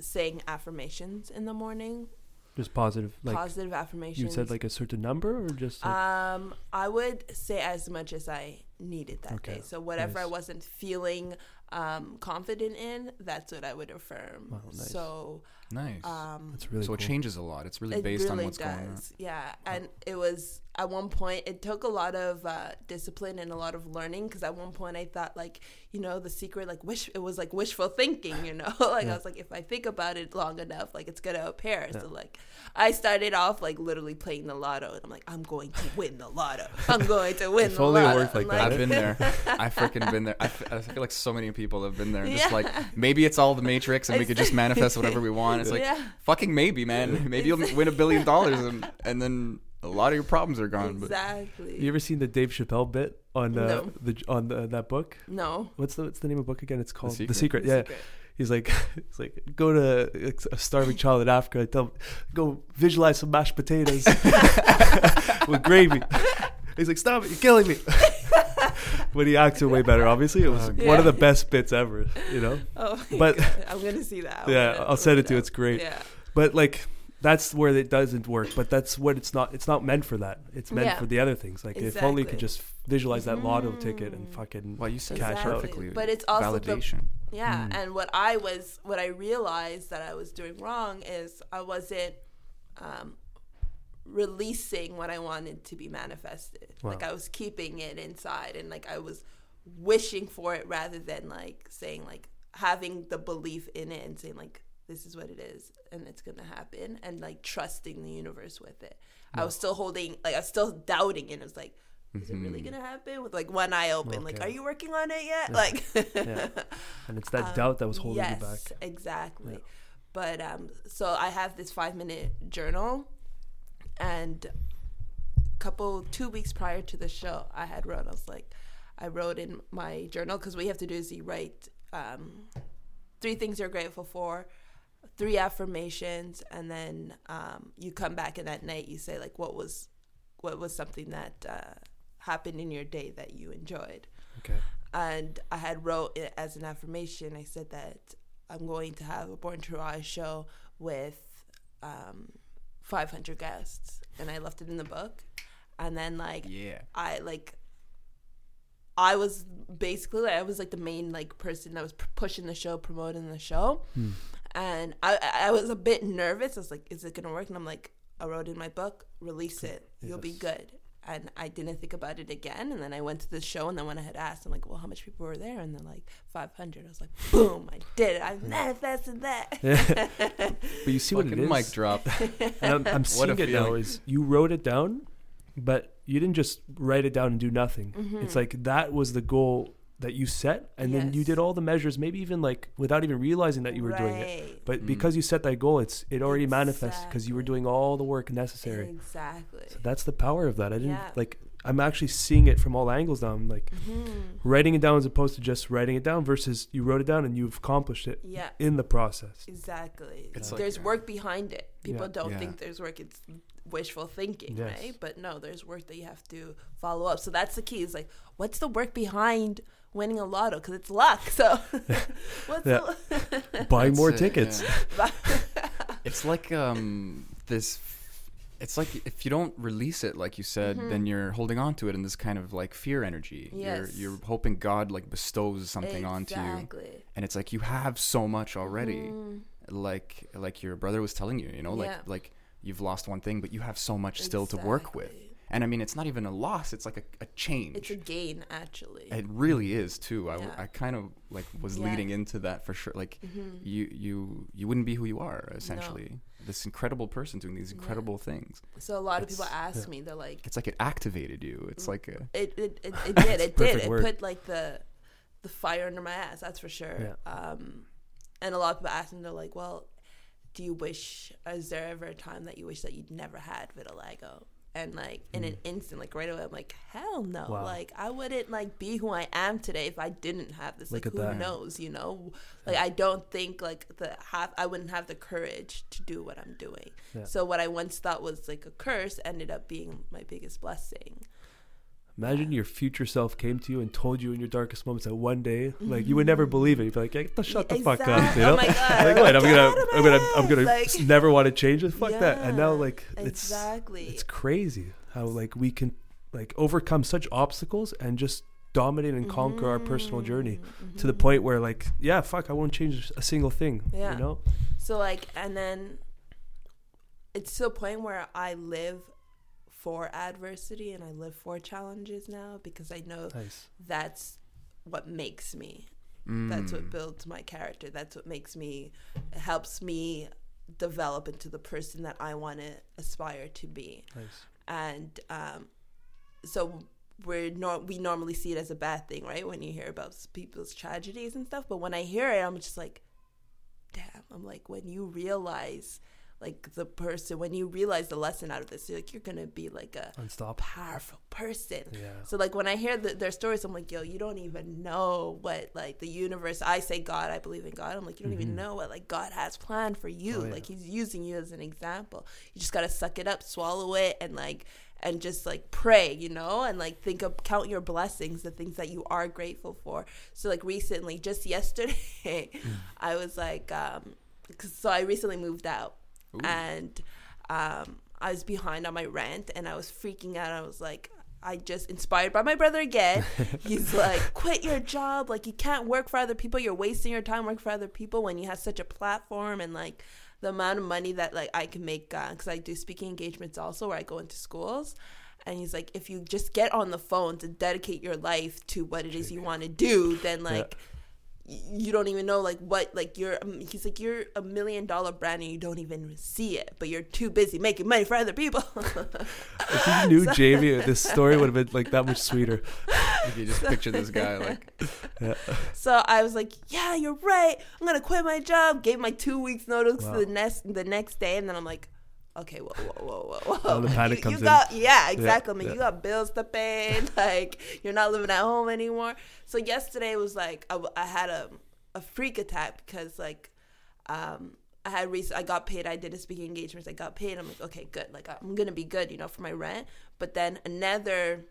saying affirmations in the morning. Just positive. Like positive affirmations. you said, like a certain number, or just like, Um, I would say as much as I needed that Okay, day. So whatever I wasn't feeling um, confident in, that's what I would affirm. Wow, nice. So Nice. um, that's really so cool. it changes a lot. It's really it based really on what's does. going on. Yeah, and it was at one point. It took a lot of uh, discipline and a lot of learning because at one point I thought like you know the secret like wish it was like wishful thinking. You know, like I was like if I think about it long enough, like it's gonna appear. So like I started off like literally playing the lotto, and I'm like I'm going to win the lotto. I'm going to win If the only it worked like I'm that. I've been there. I freaking been there. I, f- I feel like so many people have been there. yeah. Just like maybe it's all the Matrix, and we could just manifest whatever we want. It's like Yeah. fucking maybe, man. Maybe you'll win a billion dollars, and and then a lot of your problems are gone. But Exactly. You ever seen the Dave Chappelle bit on uh, No. the on the, that book? no. What's the what's the name of the book again? It's called The Secret? Secret. Yeah. Secret. He's like, he's like, go to a starving child in Africa. Tell, go visualize some mashed potatoes with gravy. He's like, stop it, you're killing me. but he acted way better. Obviously, it was Yeah. one of the best bits ever. You know. Oh, my But- God. I'm gonna see that. I'm Yeah, I'll send it to you. It's great. Yeah. But like, that's where it doesn't work. But that's what it's not. It's not meant for that. It's meant Yeah. for the other things. Like if only you could just visualize that lotto ticket and Mm. fucking. well, you said Cash that out. perfectly. But it's also the- validation. Yeah, Mm. and what I was, what I realized that I was doing wrong is I wasn't um, releasing what I wanted to be manifested. Wow. Like I was keeping it inside, and like I was wishing for it rather than like saying like having the belief in it and saying like this is what it is and it's gonna happen and like trusting the universe with it. I was still holding, like I was still doubting, and it was like. Is it really gonna happen? With like one eye open, like, are you working on it yet? Like, Yeah. And it's that Um, doubt that was holding yes, you back. exactly. But um, so I have this five minute journal, and a couple two weeks prior to the show, I had wrote. I was like, I wrote in my journal because we have to do is you write um, three things you're grateful for, three affirmations, and then um, you come back and at night you say like what was what was something that uh, happened in your day that you enjoyed Okay. and I had wrote it as an affirmation. I said that I'm going to have a Born to Rise show with um, 500 guests, and I left it in the book. And then like Yeah. I like I was basically like, I was like the main like person that was p- pushing the show, promoting the show, Hmm. And I I was a bit nervous. I was like, is it gonna work? And I'm like, I wrote in my book, release it, you'll be good. And I didn't think about it again. And then I went to the show, and then when I had asked, I'm like, well, how much people were there? And they're like, 500. I was like, boom, I did it. I manifested that. But you see what it Fucking is. mic drop. and I'm, I'm What a seeing it now feeling. is you wrote it down, but you didn't just write it down and do nothing. Mm-hmm. It's like that was the goal that you set, and then you did all the measures, maybe even like without even realizing that you were doing it. But Mm. because you set that goal, it's it already manifests because you were doing all the work necessary. Exactly. So that's the power of that. I didn't Yeah. like. I'm actually seeing it from all angles now. I'm like Mhm. writing it down as opposed to just writing it down versus you wrote it down and you've accomplished it Yeah. in the process. Exactly. It's like, there's uh, work behind it. People Yeah. don't Yeah. think there's work. It's wishful thinking, Yes. right? But no, there's work that you have to follow up. So that's the key. Is like, what's the work behind winning a lotto? Because it's luck. So what's Yeah. the Buying more it, tickets. yeah. It's like um this. It's like if you don't release it, like you said, then you're holding on to it in this kind of like fear energy. Mm-hmm. Yes. You're you're hoping God like bestows something onto you, and it's like you have so much already. Mm, Like like your brother was telling you, you know, like Yeah. like you've lost one thing, but you have so much still to work with. Exactly. And I mean, it's not even a loss; it's like a, a change. It's a gain, actually. It really is too. I, Yeah. I kind of like was Yeah. leading into that for sure. Like Mhm. you you you wouldn't be who you are essentially. This incredible person doing these Yeah. incredible things. So a lot of people ask yeah. me, they're like, It's like it activated you. It's like a it it, it, it did it did it word. put like the the fire under my ass that's for sure Yeah. um and a lot of people ask me they're like well do you wish is there ever a time that you wish that you'd never had vitiligo and like in an mm. instant like right away i'm like hell no. Wow. like i wouldn't like be who i am today if i didn't have this Look like who that. knows you know like i don't think like the half i wouldn't have the courage to do what i'm doing Yeah. so what i once thought was like a curse ended up being my biggest blessing Imagine your future self came to you and told you in your darkest moments that one day, like you would never believe it. You'd be like, "Hey, shut the fuck up," you know? Oh my god! like, what? I'm gonna, out of my I'm gonna, I'm gonna Like- never want to change it. Fuck that. And now, like, it's exactly. it's crazy how like we can like overcome such obstacles and just dominate and conquer our personal journey Mm-hmm. to the point where, like, yeah, fuck, I won't change a single thing. Yeah. You know? So like, and then it's to a point where I live for adversity and I live for challenges now because I know Nice. that's what makes me. That's what Mm. builds my character. That's what makes me, helps me develop into the person that I want to aspire to be. Nice. and um, so we're nor- we normally see it as a bad thing, right? When you hear about people's tragedies and stuff, but when I hear it, I'm just like, damn. I'm like, when you realize, like the person, when you realize the lesson out of this, you're like, you're gonna be like a Unstoppable. powerful person. Yeah. So like when I hear the, their stories, I'm like, yo, you don't even know what like the universe. I say God, I believe in God. I'm like, you don't even know what like God has planned for you. Mm-hmm. Oh, yeah. Like He's using you as an example. You just gotta suck it up, swallow it, and like and just like pray, you know, and like think of count your blessings, the things that you are grateful for. So like recently, just yesterday, Mm. I was like, um, 'cause- so I recently moved out, and um, I was behind on my rent, and I was freaking out. I was like. I just inspired by my brother again. He's like, quit your job. Like, you can't work for other people. You're wasting your time working for other people when you have such a platform and like the amount of money that like I can make because I do speaking engagements also where I go into schools. And he's like, if you just get on the phone to dedicate your life to what it is you want to do, then like y you don't even know like what like you're. Um, he's like, you're a million dollar brand and you don't even see it, but you're too busy making money for other people. If you knew Jamie, this story would have been like that much sweeter. If you just picture this guy like Yeah. So I was like, "Yeah, you're right. I'm gonna quit my job." Gave my two weeks notice Wow. the next the next day, and then I'm like, "Okay, whoa, whoa, whoa, whoa, whoa." Oh, the panic you, comes you in. got, Yeah, exactly. I mean, yeah. you got bills to pay. Like you're not living at home anymore. So yesterday was like I, I had a a freak attack because like um I had recent, I got paid. I did a speaking engagements. I got paid. I'm like, okay, good. Like I'm gonna be good, you know, for my rent. But then another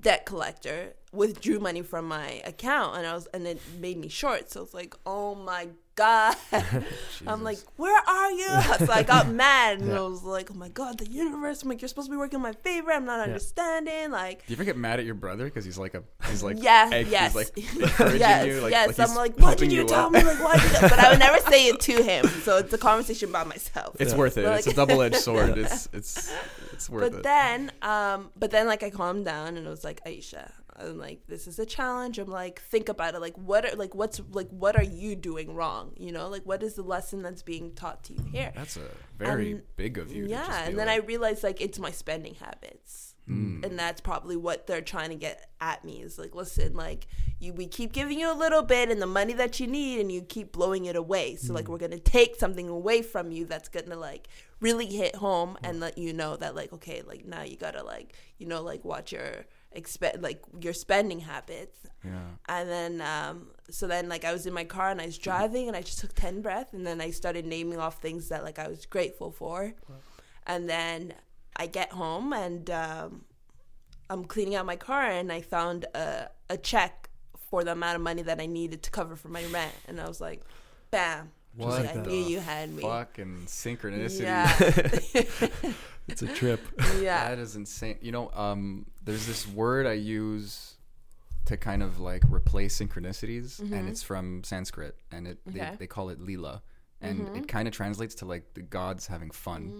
debt collector withdrew money from my account and I was and it made me short. So it's like, oh my god. I'm like, where are you? So I got mad and Yeah. I was like, oh my god, the universe. I'm like, you're supposed to be working in my favor. I'm not understanding. Like Do you ever get mad at your brother because he's like a he's like yes, egg- yes, he's like yes, you like, yes. like I'm like, what did you, you tell me? Like, why? Did you? But I would never say it to him. So it's a conversation by myself. It's Yeah. worth it. But, it's a double edged sword. It's it's it's worth but it. then um but then like i calmed down and it was like aisha i'm like this is a challenge i'm like think about it like what are like what's like what are you doing wrong you know like what is the lesson that's being taught to you here That's a very And- big of you. to yeah and then i realized like it's my spending habits Mm. and that's probably what they're trying to get at me is like listen like you we keep giving you a little bit and the money that you need and you keep blowing it away. So like we're gonna take something away from you that's gonna like really hit home and let you know that like okay like now you gotta like you know like watch your expect like your spending habits. Yeah. and then um so then like i was in my car and i was driving and i just took 10 breaths and then i started naming off things that like i was grateful for. And then i get home and um i'm cleaning out my car and i found a, a check for the amount of money that i needed to cover for my rent and i was like bam What like i knew you had me Fucking synchronicity. yeah It's a trip. yeah That is insane. You know, um, there's this word I use to kind of like replace synchronicities, and it's from Sanskrit, and it Mm-hmm. Okay. they, they call it lila, and Mm-hmm. it kind of translates to like the gods having fun.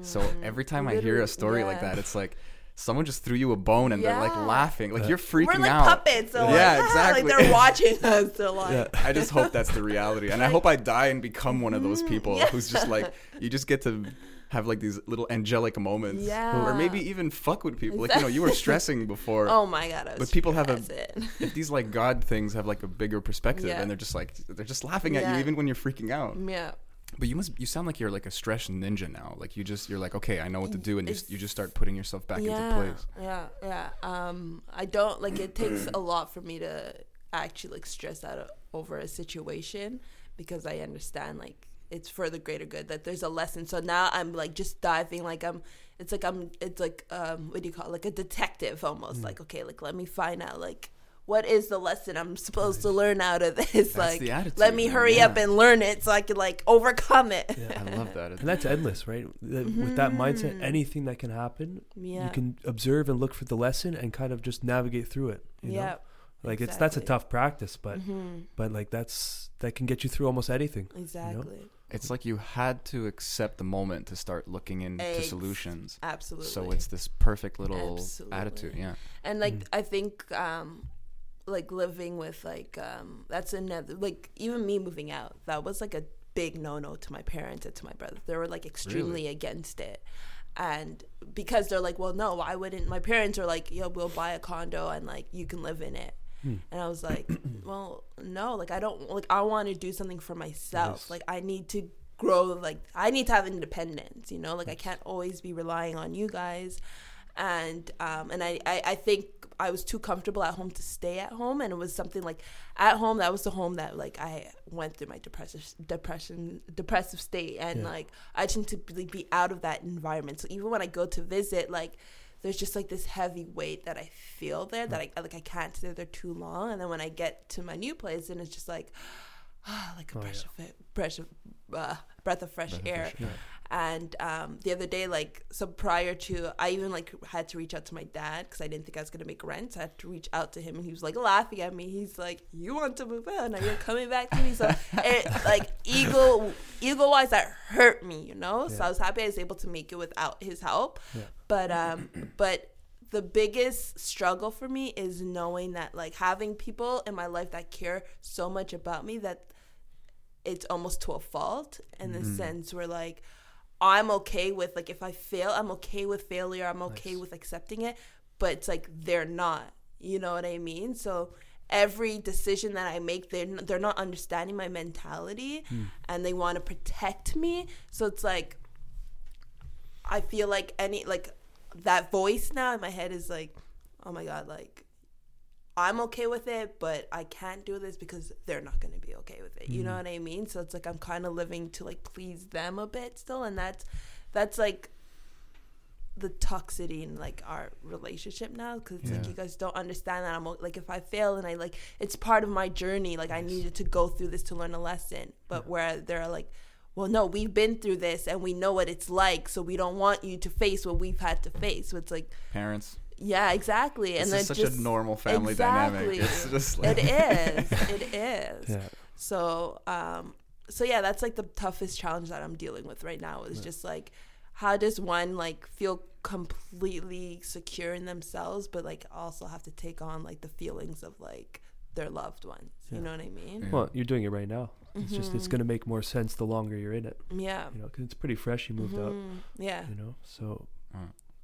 Mm. So every time I hear a story like that, it's like someone just threw you a bone and they're like laughing, like you're freaking we're like out. puppets so Yeah, like, exactly. like they're watching us they're like Yeah. I just hope that's the reality, and I hope I die and become one of those people Mm, yeah. who's just like you just get to have like these little angelic moments, Yeah. or maybe even fuck with people. Like you know, you were stressing before. oh my god I was But people have a-. If these like God things have like a bigger perspective, Yeah. and they're just like they're just laughing at Yeah. you even when you're freaking out. yeah But you must you sound like you're like a stress ninja now. Like you just you're like okay, I know what to do, and you, you just start putting yourself back yeah, into place. Yeah, yeah. Um, I don't like it takes a lot for me to actually like stress out over a situation because I understand like it's for the greater good that there's a lesson. So now I'm like just diving like I'm it's like I'm it's like um what do you call it? like a detective almost like okay like let me find out like what is the lesson I'm supposed to learn out of this? like, the attitude, let me hurry yeah. up and learn it so I can like overcome it. I love that. And that's endless, right? With that mindset, anything that can happen, Mm-hmm. Yeah. you can observe and look for the lesson and kind of just navigate through it. You know? yeah. Like it's that's a tough practice, but hmm but like that's that can get you through almost anything. Exactly. It's like you had to accept the moment to start looking into Ex- solutions. Absolutely. So it's this perfect little Absolutely. attitude. Yeah. and like i think um like living with like um that's another like even me moving out that was like a big no-no to my parents and to my brother they were like extremely against it and because they're like well no why wouldn't my parents are like yo we'll buy a condo and like you can live in it and i was like well no like i don't like i want to do something for myself. Yes. like i need to grow like i need to have independence you know? Like i can't always be relying on you guys. And um and I, I i think i was too comfortable at home to stay at home. And it was something like at home that was the home that like i went through my depressive depression depressive state. And Yeah. like i tend to be, be out of that environment. So even when i go to visit like there's just like this heavy weight that i feel there that i like i can't stay there too long. And then when i get to my new place and it's just like ah, like a Oh, breath of breath of uh, breath of fresh air and um, the other day like so prior to i even like had to reach out to my dad because i didn't think i was going to make rent. So i had to reach out to him and he was like laughing at me. He's like you want to move out now you're coming back to me. So it like ego ego wise that hurt me you know? So i was happy i was able to make it without his help. Yeah. but um but the biggest struggle for me is knowing that like having people in my life that care so much about me that it's almost to a fault in the sense where like I'm okay with like if I fail, I'm okay with failure. I'm okay Nice. with accepting it, but it's like they're not. You know what I mean? So every decision that I make, they're n- they're not understanding my mentality, hmm. and they want to protect me. So it's like I feel like any like that voice now in my head is like, oh my god, like I'm okay with it, but I can't do this because they're not going to be okay with it. You know mm-hmm. what I mean? So it's like I'm kind of living to like please them a bit still, and that's that's like the toxicity in like our relationship now because it's like you guys don't understand that I'm like if I fail and I like it's part of my journey like I needed to go through this to learn a lesson but where they're like well no we've been through this and we know what it's like so we don't want you to face what we've had to face so it's like Parents. Yeah exactly This and is then such just a normal family Exactly. dynamic. It's just like it is it is Yeah. so um so yeah that's like the toughest challenge that i'm dealing with right now is just like how does one like feel completely secure in themselves but like also have to take on like the feelings of like their loved ones you know what i mean Yeah. Well, you're doing it right now. It's just it's Mhm. gonna make more sense the longer you're in it. yeah You know, 'cause it's pretty fresh. You moved out. Mhm. yeah You know, so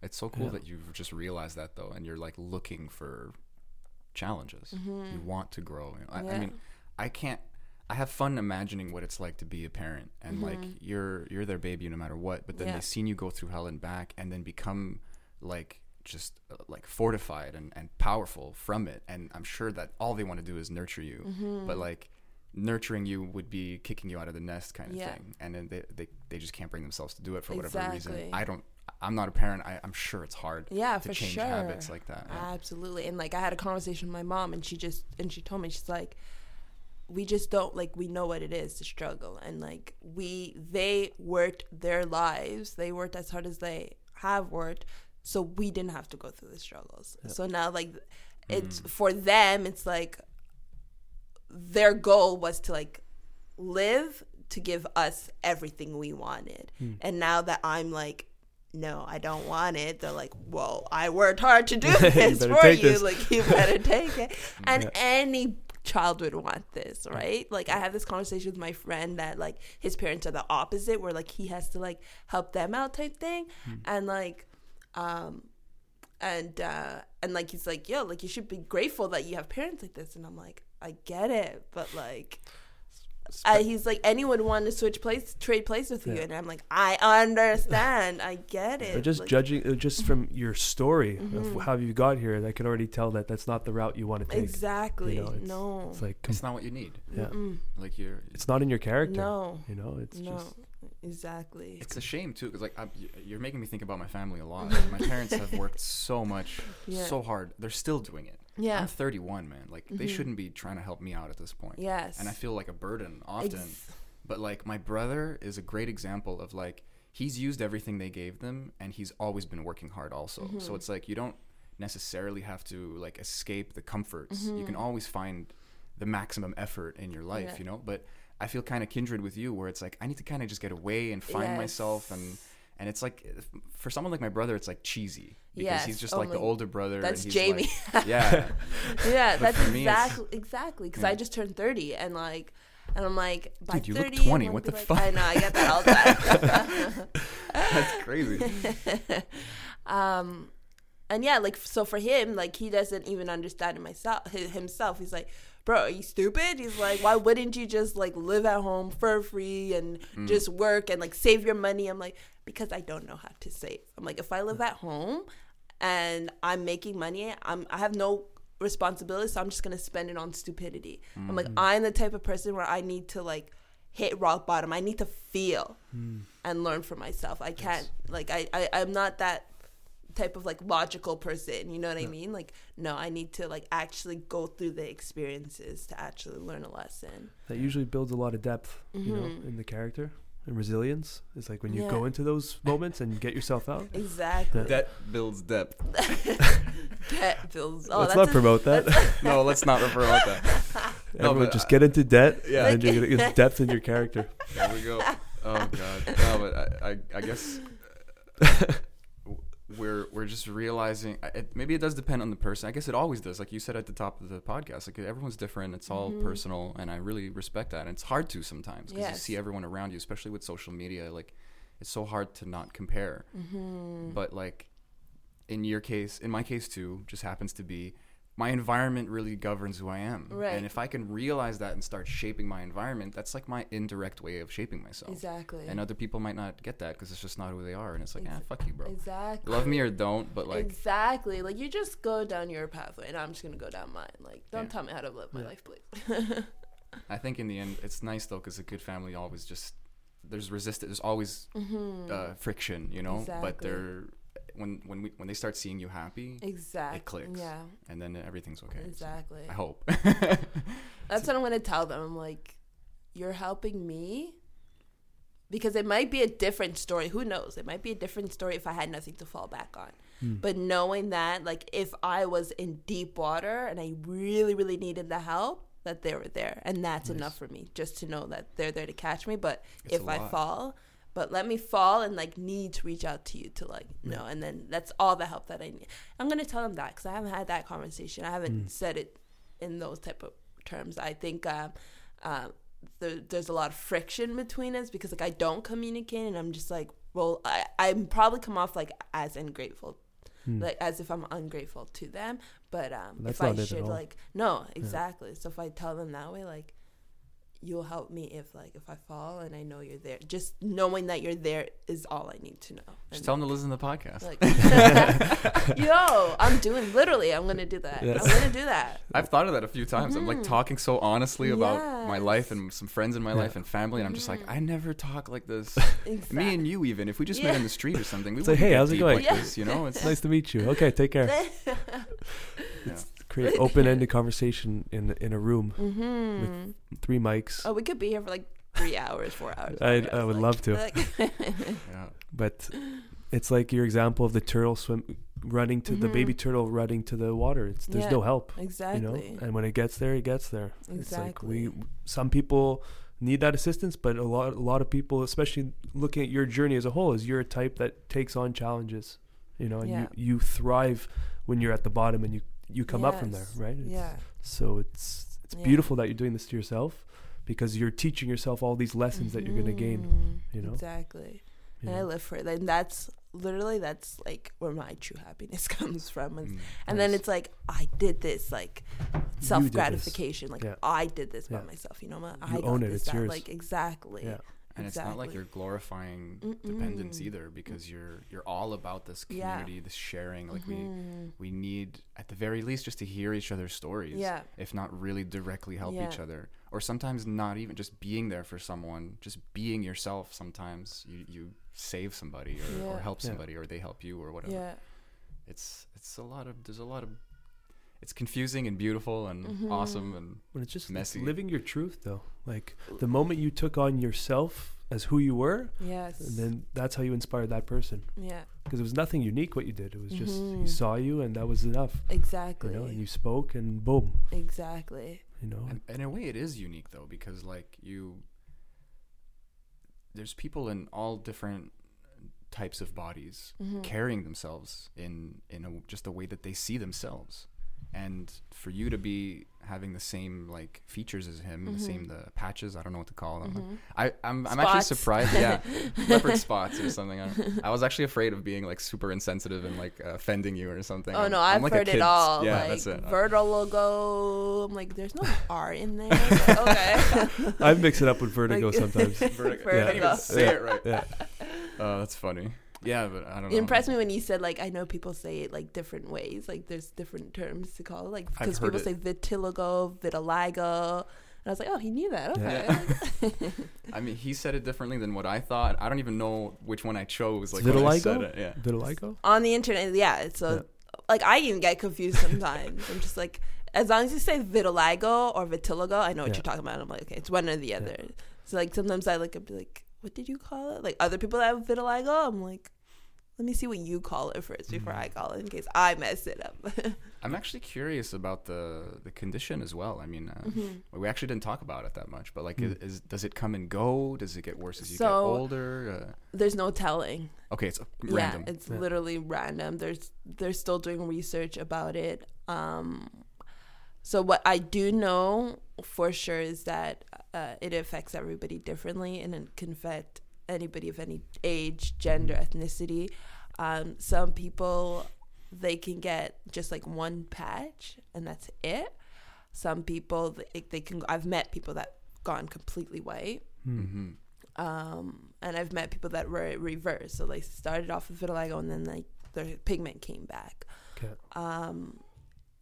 It's so cool Yeah. that you've just realized that though, and you're like looking for challenges. You Mhm. want to grow. You know? I, I mean, I can't. I have fun imagining what it's like to be a parent, and like Mhm. you're you're their baby no matter what. But then Yeah. they've seen you go through hell and back, and then become like just uh, like fortified and, and powerful from it. And I'm sure that all they want to do is nurture you. Mm-hmm. But like nurturing you would be kicking you out of the nest kind of Yeah. thing. And then they, they they just can't bring themselves to do it for whatever Exactly. reason. I don't. I'm not a parent. I, I'm sure it's hard yeah to for change sure habits like that. yeah. Absolutely. And like I had a conversation with my mom and she just and she told me she's like we just don't like we know what it is to struggle and like we they worked their lives. They worked as hard as they have worked so we didn't have to go through the struggles. So now like it's mm. for them it's like their goal was to like live to give us everything we wanted. Hmm. And now that I'm like, no, I don't want it, they're like, whoa, I worked hard to do this better for you. this. Like, you better take it. And Yeah. any child would want this, right? Like, I have this conversation with my friend that, like, his parents are the opposite, where, like, he has to, like, help them out type thing. And, like, um, and uh and like he's like yo like you should be grateful that you have parents like this and i'm like i get it but like I, he's like anyone want to switch place trade place with you Yeah. and i'm like i understand i get it But just Like, judging, uh, just from your story Mhm. of how you got here, I can already tell that that's not the route you want to take. exactly You know, it's- no It's like, com- It's not what you need. yeah, Mm-mm. Like you're. it's not in your character. no You know, it's no just exactly It's a shame too, because like I'm, you're making me think about my family a lot. my parents have worked so much, Yeah. so hard. They're still doing it. Yeah I'm 31, man. Like they Mhm. shouldn't be trying to help me out at this point. yes And I feel like a burden often. Ex- But like my brother is a great example of like he's used everything they gave them, and he's always been working hard also. Mm-hmm. So it's like you don't necessarily have to like escape the comforts. You Mm-hmm. can always find the maximum effort in your life, Yeah. you know. But I feel kind of kindred with you, where it's like I need to kind of just get away and find myself and. And it's like, for someone like my brother, it's like cheesy because Yes. he's just Oh like the older brother. and that's he's Jamie. like- yeah, yeah But that's exactly exactly because Yeah. i just turned 30 and like and i'm like by Dude, you look 30 I'm 20, what the like- fuck? i know i get that all the time that's crazy. um and yeah like so for him like he doesn't even understand it myself himself he's like bro are you stupid he's like why wouldn't you just like live at home for free and Mm. just work and like save your money i'm like because i don't know how to save i'm like if i live at home and i'm making money i'm i have no responsibility so i'm just gonna spend it on stupidity. I'm like mm. i'm the type of person where i need to like hit rock bottom. I need to feel mm. and learn for myself. I can't like I, I I'm not that type of like logical person, you know what I mean? Like no, I need to like actually go through the experiences to actually learn a lesson. that usually builds a lot of depth, you know, mm-hmm. in the character and resilience. It's like when you go into those moments and get yourself out. Exactly. that builds depth. Debt builds. Oh, Let's not a- promote that. no, let's not promote that. Everyone but just I- get into debt, Yeah. and you're gonna get depth in your character. There we go. Oh god. No, but I, I, I guess we're we're just realizing. It, maybe it does depend on the person. I guess it always does. Like you said at the top of the podcast, like everyone's different. It's all mm-hmm. personal, and I really respect that. And it's hard to sometimes because you see everyone around you, especially with social media. Like it's so hard to not compare. Mm-hmm. But like in your case, in my case too, just happens to be my environment really governs who I am. Right. And if I can realize that and start shaping my environment, that's like my indirect way of shaping myself. Exactly. And other people might not get that because it's just not who they are. And it's like, ah, Ex- fuck you, bro. Exactly. Love me or don't, but like, exactly. Like you just go down your pathway, and I'm just gonna go down mine. Like, don't Yeah. tell me how to live my Yeah. life, please. I think in the end, it's nice though because a good family always just there's resistance. There's always uh, friction, you know. But Mm-hmm. They're when when we when they start seeing you happy, exactly. It clicks. Yeah, and then everything's okay. So exactly. I hope. That's what I'm gonna tell them. I'm like, you're helping me because it might be a different story. Who knows? It might be a different story if I had nothing to fall back on. Hmm. But knowing that, like, if I was in deep water and I really, really needed the help, that they were there, and that's Nice. enough for me just to know that they're there to catch me. But It's if I fall, but let me fall and like need to reach out to you to like know, and then that's all the help that I need. I'm gonna tell them that because I haven't had that conversation. I haven't said it in those type of terms. I think um, uh, there, there's a lot of friction between us because like I don't communicate, and I'm just like, well, I I'm probably come off like as ungrateful, like as if I'm ungrateful to them. But um, That's if I not it at should like no, exactly. So if I tell them that way, like you'll help me if like if I fall and I know you're there. Just knowing that you're there is all I need to know. Just And, tell them to listen to the podcast. like, yo, I'm doing literally. I'm gonna do that. Yes. I'm gonna do that. I've thought of that a few times. I'm like talking so honestly about my life Mm-hmm. And some friends in my life and family, and I'm just like, I never talk like this. Exactly. Me and you, even if we just met Yeah. in the street or something, we It's wouldn't "Hey, how's it going?" Like Yeah. this, you know, it's nice to meet you. Okay, take care. yeah. Create open-ended conversation in in a room hmm with three mics. Oh, we could be here for like three hours, four hours. I- five I would like- love to. like- yeah. But it's like your example of the turtle swim running to the Mhm. baby turtle running to the water. It's there's Yeah, no help. exactly. You know, and when it gets there, it gets there. It's like we some people need that assistance, but a lot a lot of people, especially looking at your journey as a whole, is you're a type that takes on challenges. You know, and Yeah. you you thrive when you're at the bottom and you you come up from there, right? It's- yeah. So it's it's Yeah. beautiful that you're doing this to yourself because you're teaching yourself all these lessons that you're gonna gain. Mhm. you know? exactly. you And I live for it. And that's literally that's like where my true happiness comes from. And, Mm. and then it's like I did this, like self gratification. Like Yeah. I did this by Yeah. myself. You know? You I got own it, it's yours. Like exactly. Yeah. And it's not like you're glorifying dependence Mm-mm. either because you're you're all about this Yeah. community this sharing like Mhm. we we need at the very least just to hear each other's stories Yeah. if not really directly help each other or sometimes not even just being there for someone just being yourself sometimes you you save somebody or, or Yeah. help Yeah. somebody or they help you or whatever Yeah. it's it's a lot of there's a lot of it's confusing and beautiful and Mhm. awesome and When it's just messy. living your truth though. Like the moment you took on yourself as who you were, Yes. and then that's how you inspired that person. yeah. Because it was nothing unique what you did. It was just he saw you and that was enough. Exactly. You know, and you spoke and boom. exactly. You know. And in a way, it is unique though because like you, there's people in all different types of bodies Mhm. carrying themselves in in a, just the way that they see themselves, and for you to be having the same like features as him, the same the patches. I don't know what to call them. Mhm. I I'm, I'm actually surprised. Yeah, leopard spots or something. I, I was actually afraid of being like super insensitive and like uh, offending you or something. Oh I'm- no, I'm I've like heard it all. Yeah, like that's it. Vertigo. I'm like, there's no R in there. Okay. I mix it up with vertigo Like- sometimes. Vertigo. Yeah. I can't even say Yeah. it right. Yeah. Oh, that's funny. Yeah, but I don't know. It impressed me when you said like I know people say it like different ways. Like there's different terms to call it. Like because people it. say vitiligo, vitiligo. And I was like, oh, he knew that. Okay. I mean, he said it differently than what I thought. I don't even know which one I chose. Like Vitiligo? when I said it. Yeah. Vitiligo? On the internet, yeah. It's a like I even get confused sometimes. I'm just like, as long as you say vitiligo or vitiligo, I know what Yeah. you're talking about. I'm like, okay, it's one or the other. So like sometimes I look and be like, what did you call it? Like other people that have vitiligo, I'm like, let me see what you call it first before I call it in case I mess it up. I'm actually curious about the the condition as well. I mean, uh, Mm-hmm. we actually didn't talk about it that much, but like, Mm. is, does it come and go? Does it get worse as you get So- older? There's no telling. Uh, okay, it's random. Yeah, it's Yeah. literally random. There's they're still doing research about it. Um, so what I do know for sure is that uh, it affects everybody differently, and it can affect anybody of any age, gender, ethnicity. Um, some people they can get just like one patch, and that's it. Some people they, they can. I've met people that gone completely white hmm um, and I've met people that were reversed. So they started off with vitiligo and then like their pigment came back. Okay. Um,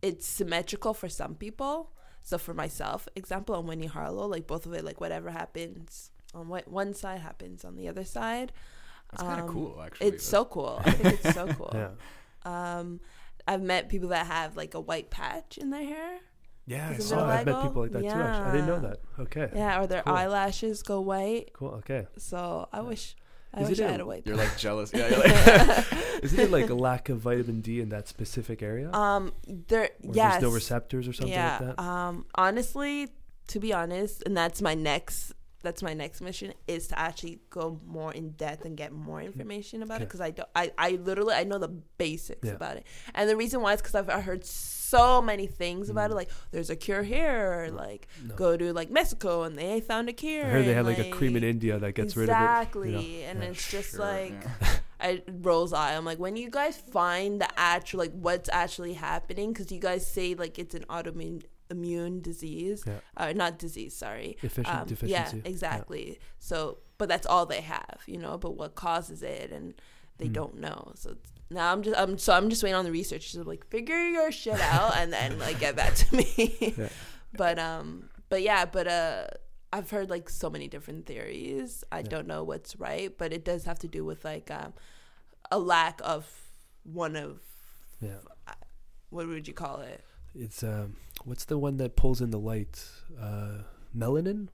it's symmetrical for some people. So for myself, example, on Winnie Harlow, like both of it, like whatever happens on what one side happens on the other side. That's kind of Um, cool, actually. It's so cool. I think it's so cool. Yeah. Um, I've met people that have like a white patch in their hair. Yeah, I Is it saw. I've met people like that too. Actually, I didn't know that. Okay. Yeah, or their Cool. eyelashes go white. Cool. Okay. So I wish, I Is wish it I a- had a white. You're like jealous. Yeah, you're like, Isn't it like a lack of vitamin D in that specific area? um, there. Or yes. There's no receptors or something yeah. like that. Um, honestly, to be honest, and that's my next. That's my next mission is to actually go more in depth and get more information about it because I don't. I, I literally I know the basics Yeah. about it, and the reason why is because I've I heard so many things about Mm. it. Like there's a cure here, or like No. go to like Mexico and they found a cure. I heard they and, have like, a cream in India that gets exactly, rid of it. you know? and Yeah. it's just Sure, like yeah. I rolls eye. I'm like, when you guys find the actual like what's actually happening, because you guys say like it's an autoimmune immune disease, Yeah. uh, not disease, sorry. Efficient Um, deficiency. Yeah, exactly. So, but that's all they have, you know. But what causes it, and they Mm. don't know. So it's, now I'm just, I'm so I'm just waiting on the research to like figure your shit out and then like get back to me. Yeah. But um, but yeah, but uh. I've heard like so many different theories. I Yeah. don't know what's right, but it does have to do with like um, a lack of one of Yeah. what would you call it? It's um, what's the one that pulls in the light? Uh, melanin.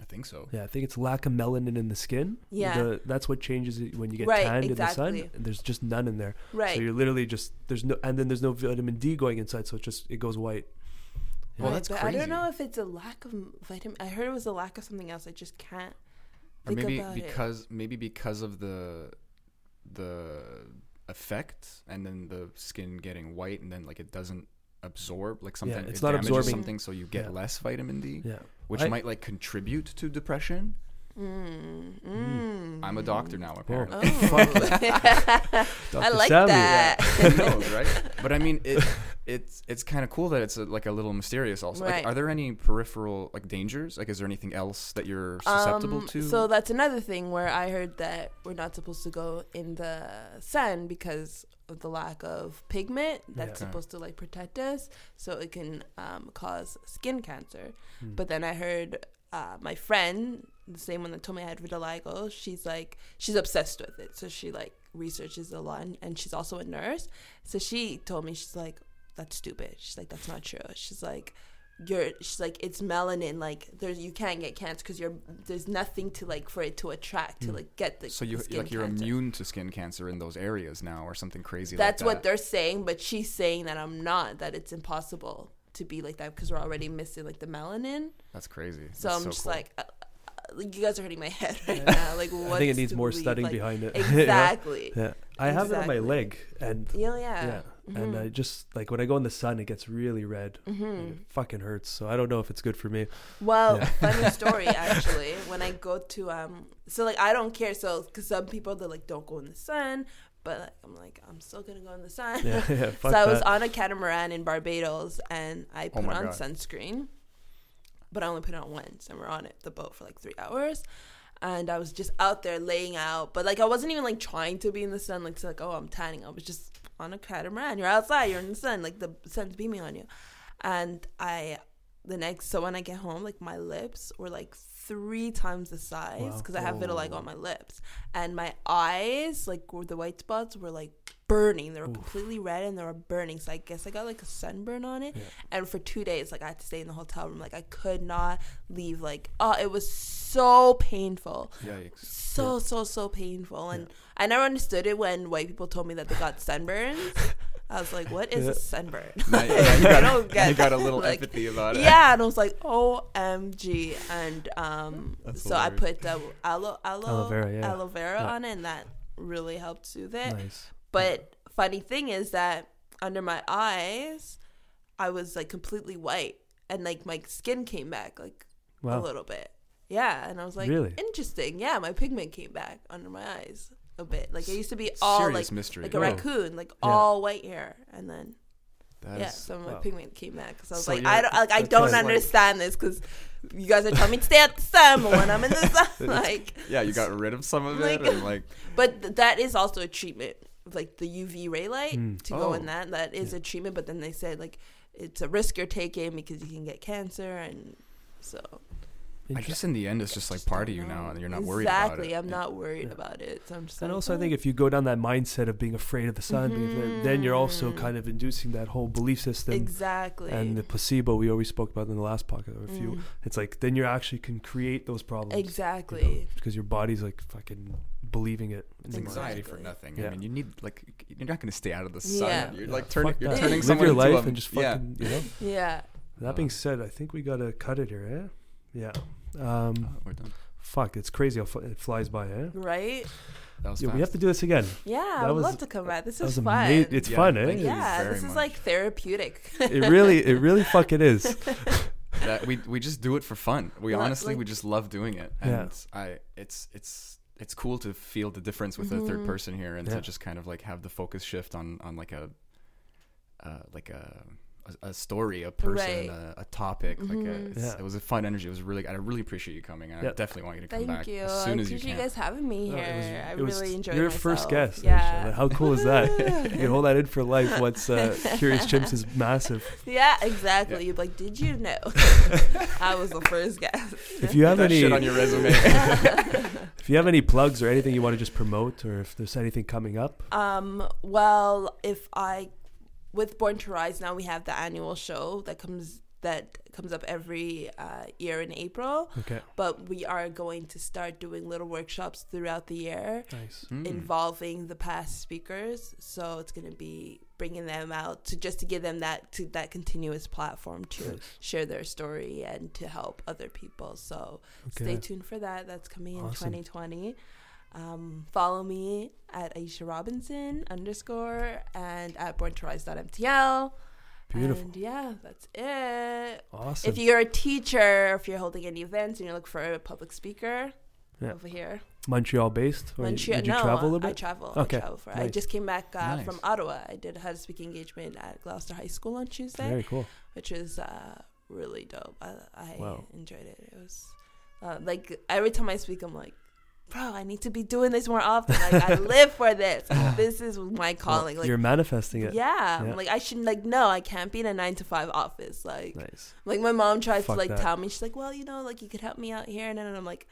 I think so. Yeah, I think it's lack of melanin in the skin. Yeah. The, that's what changes it when you get Right, tanned in the sun. And there's just none in there. Right. So you're literally just there's no and then there's no vitamin D going inside, so it just it goes white. Well, that's but I don't know if it's a lack of vitamin. I heard it was a lack of something else. I just can't. or maybe about it. because maybe because of the the effect and then the skin getting white and then like it doesn't absorb like something yeah, it's it not damages absorbing- something so you get Yeah. less vitamin D Yeah. which I- might like contribute to depression Mm, mm. I'm a doctor now apparently Oh. I like Sammy. that. Who knows, right? But I mean, it, it's it's kind of cool that it's a, like a little mysterious. Also, Right. like, are there any peripheral like dangers? Like, is there anything else that you're susceptible Um, to? So that's another thing where I heard that we're not supposed to go in the sun because of the lack of pigment that's Yeah. Supposed to like protect us, so it can um, cause skin cancer. Hmm. But then I heard uh, my friend, the same one that told me I had vitiligo, she's like she's obsessed with it, so she like researches a lot, and, and she's also a nurse. So she told me she's like that's stupid. She's like that's not true. She's like you're she's like it's melanin like there's you can't get cancer because you're there's nothing to like for it to attract to Hmm. like get the so you the like you're cancer. immune to skin cancer in those areas now, or something crazy. that's like what that. they're saying but she's saying that i'm not that it's impossible to be like that because we're already missing like the melanin That's crazy. so That's i'm just cool. like uh, like, you guys are hurting my head right now like what I think it needs more studying behind it. exactly Yeah. I have it on my leg and yeah yeah. yeah, And Mhm. I just like when I go in the sun it gets really red. hmm And it fucking hurts. So I don't know if it's good for me. Well, Yeah. funny story actually. When I go to um, so like I don't care. So because some people they're like don't go in the sun, but like, I'm like I'm still gonna go in the sun. Yeah, yeah. So I was that. on a catamaran in Barbados and I put Oh on God. sunscreen, but I only put it on once, and we're on it the boat for like three hours. And I was just out there laying out, but like I wasn't even like trying to be in the sun, like to like oh I'm tanning. I was just on a catamaran. You're outside, you're in the sun, like the sun's beaming on you. And I, the next, so when I get home, like my lips were like three times the size Wow. because I have vitiligo on my lips, and my eyes, like were the white spots, were like burning. They were Oof. completely red and they were burning. So I guess I got like a sunburn on it. Yeah. And for two days, like I had to stay in the hotel room. Like I could not leave. Like oh, it was so painful, Yikes. so so so painful. And I never understood it when white people told me that they got sunburns. I was like, what is Yeah. a sunburn? Now, now you I got, don't get you got a little Like, empathy about it. yeah, and I was like, OMG. And um, That's so I put the aloe, aloe, Aloe vera, yeah. aloe vera Yeah. on it, and that really helped soothe it. Nice. But funny thing is that under my eyes, I was like completely white, and like my skin came back like a little bit. Yeah, and I was like, Really? interesting. Yeah, my pigment came back under my eyes a bit. Like I used to be all Serious like mystery. like a Whoa. raccoon, like Yeah. all white hair, and then That yeah, is- so my wow. pigment came back. because I was So like, I don't like I don't like- understand this because you guys are telling me to stay at the sun, but when I'm in the sun, like, yeah, you got rid of some of Like- it, and like but th- that is also a treatment, like the UV ray light Mm. to go in Oh. that. That is a treatment, but then they said like it's a risk you're taking because you can get cancer, and so I guess in the end, it's just like part of you now, and you're not worried exactly. about it. I'm Yeah. not worried Yeah. about it. So I'm just And like, also, I "Oh." think if you go down that mindset of being afraid of the sun, being afraid- then you're also Mhm. kind of inducing that whole belief system exactly and the placebo we always spoke about in the last podcast. If you, Mm. it's like then you actually can create those problems. you know, exactly. because your body's like fucking believing it. in It's your anxiety for nothing. Yeah. I mean, you need like you're not going to stay out of the sun. Yeah. You're Yeah, like turning, you're that. turning Live someone your into life a- and just yeah. you know. Yeah. That being said, I think we gotta cut it here, eh? Yeah. Um, Oh, we're done. fuck, it's crazy how fu- it flies by, eh? Right. That was Yeah, fast. we have to do this again. Yeah. That I would was- love to come back. This is fun. ama- It's Yeah, fun, eh? yeah. very This is like therapeutic. It really, it really fucking is. that we we just do it for fun. We Lo- honestly like- we just love doing it, Yeah. and I it's it's it's cool to feel the difference with a Mhm. third person here, and Yeah. to just kind of like have the focus shift on on like a uh, like a, a a story, a person, Right. a, a topic. Like a. Yeah. it was a fun energy. It was really I really appreciate you coming. And Yeah. I definitely want you to come back. Thank back you. as I soon as you appreciate can. you guys having me No, here. it was- I it was really enjoyed your myself. first guest. Yeah. Like, how cool is that? you can hold that in for life once uh, Curious Chimps is massive. Yeah, exactly. Yeah. You'd be like, did you know? I was the first guest. If you have that any, shit on your resume. if you have any plugs or anything you want to just promote, or if there's anything coming up, Um, well, if I with Born to Rise now we have the annual show that comes that comes up every uh, year in April, okay, but we are going to start doing little workshops throughout the year nice. Mm. involving the past speakers. So it's going to be bringing them out to just to give them that to that continuous platform to Nice. share their story and to help other people. So Okay. stay tuned for that. That's coming in 2020. Um, follow me at Aisha Robinson underscore and at borntorise.mtl. Beautiful. And yeah, that's it. Awesome. If you're a teacher, if you're holding any events and you're looking for a public speaker, Yeah. over here. Montreal based, or Montreal. did you no, travel a little I travel. Okay, I travel for. I just came back uh, Nice. from Ottawa. I did a speaking engagement at Gloucester High School on Tuesday, Very cool. which was uh, really dope. I, I Wow. enjoyed it. It was uh, like every time I speak, I'm like, bro, I need to be doing this more often. Like I live for this. This is my calling. Well, like you're manifesting it. yeah, Yeah. like I should like no, I can't be in a nine to five office. Like Nice. like my mom tries Fuck to like that. tell me, she's like, well, you know, like you could help me out here, and then I'm like,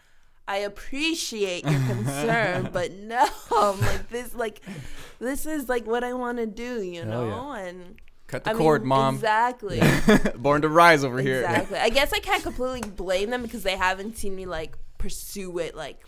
I appreciate your concern, but no, I'm like this, like this is like what I want to do, you Hell yeah. know, and Cut the I cord, mean, mom. Exactly, Born to rise over here. exactly. I guess I can't completely blame them because they haven't seen me like pursue it like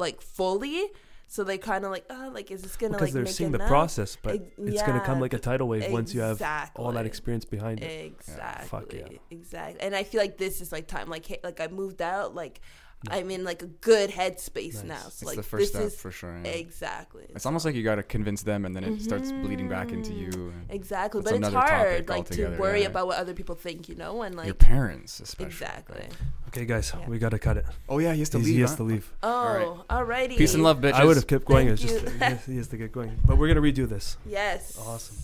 like fully. So they kind of like, oh, like, is this gonna Because like they're seeing the process, but Ex- it's gonna come like a tidal wave once you have all that experience behind it. Exactly. Fuck yeah. Exactly. And I feel like this is like time. Like, hey, like I moved out. Like, I'm in like a good headspace Nice. now. So It's like the first this step is for sure. yeah. exactly. It's almost like you got to convince them, and then it starts bleeding back into Mhm. you. and exactly. But it's hard, topic like to worry yeah. about what other people think, you know, and like Your parents, especially. exactly. Okay, guys, Yeah. we gotta cut it. Oh yeah, he has to He's- leave. he has huh? to leave. Oh, alrighty. Peace and love, bitches. I would have kept going. Thank It's just you. he he has to get going. But we're gonna redo this. Yes. Awesome.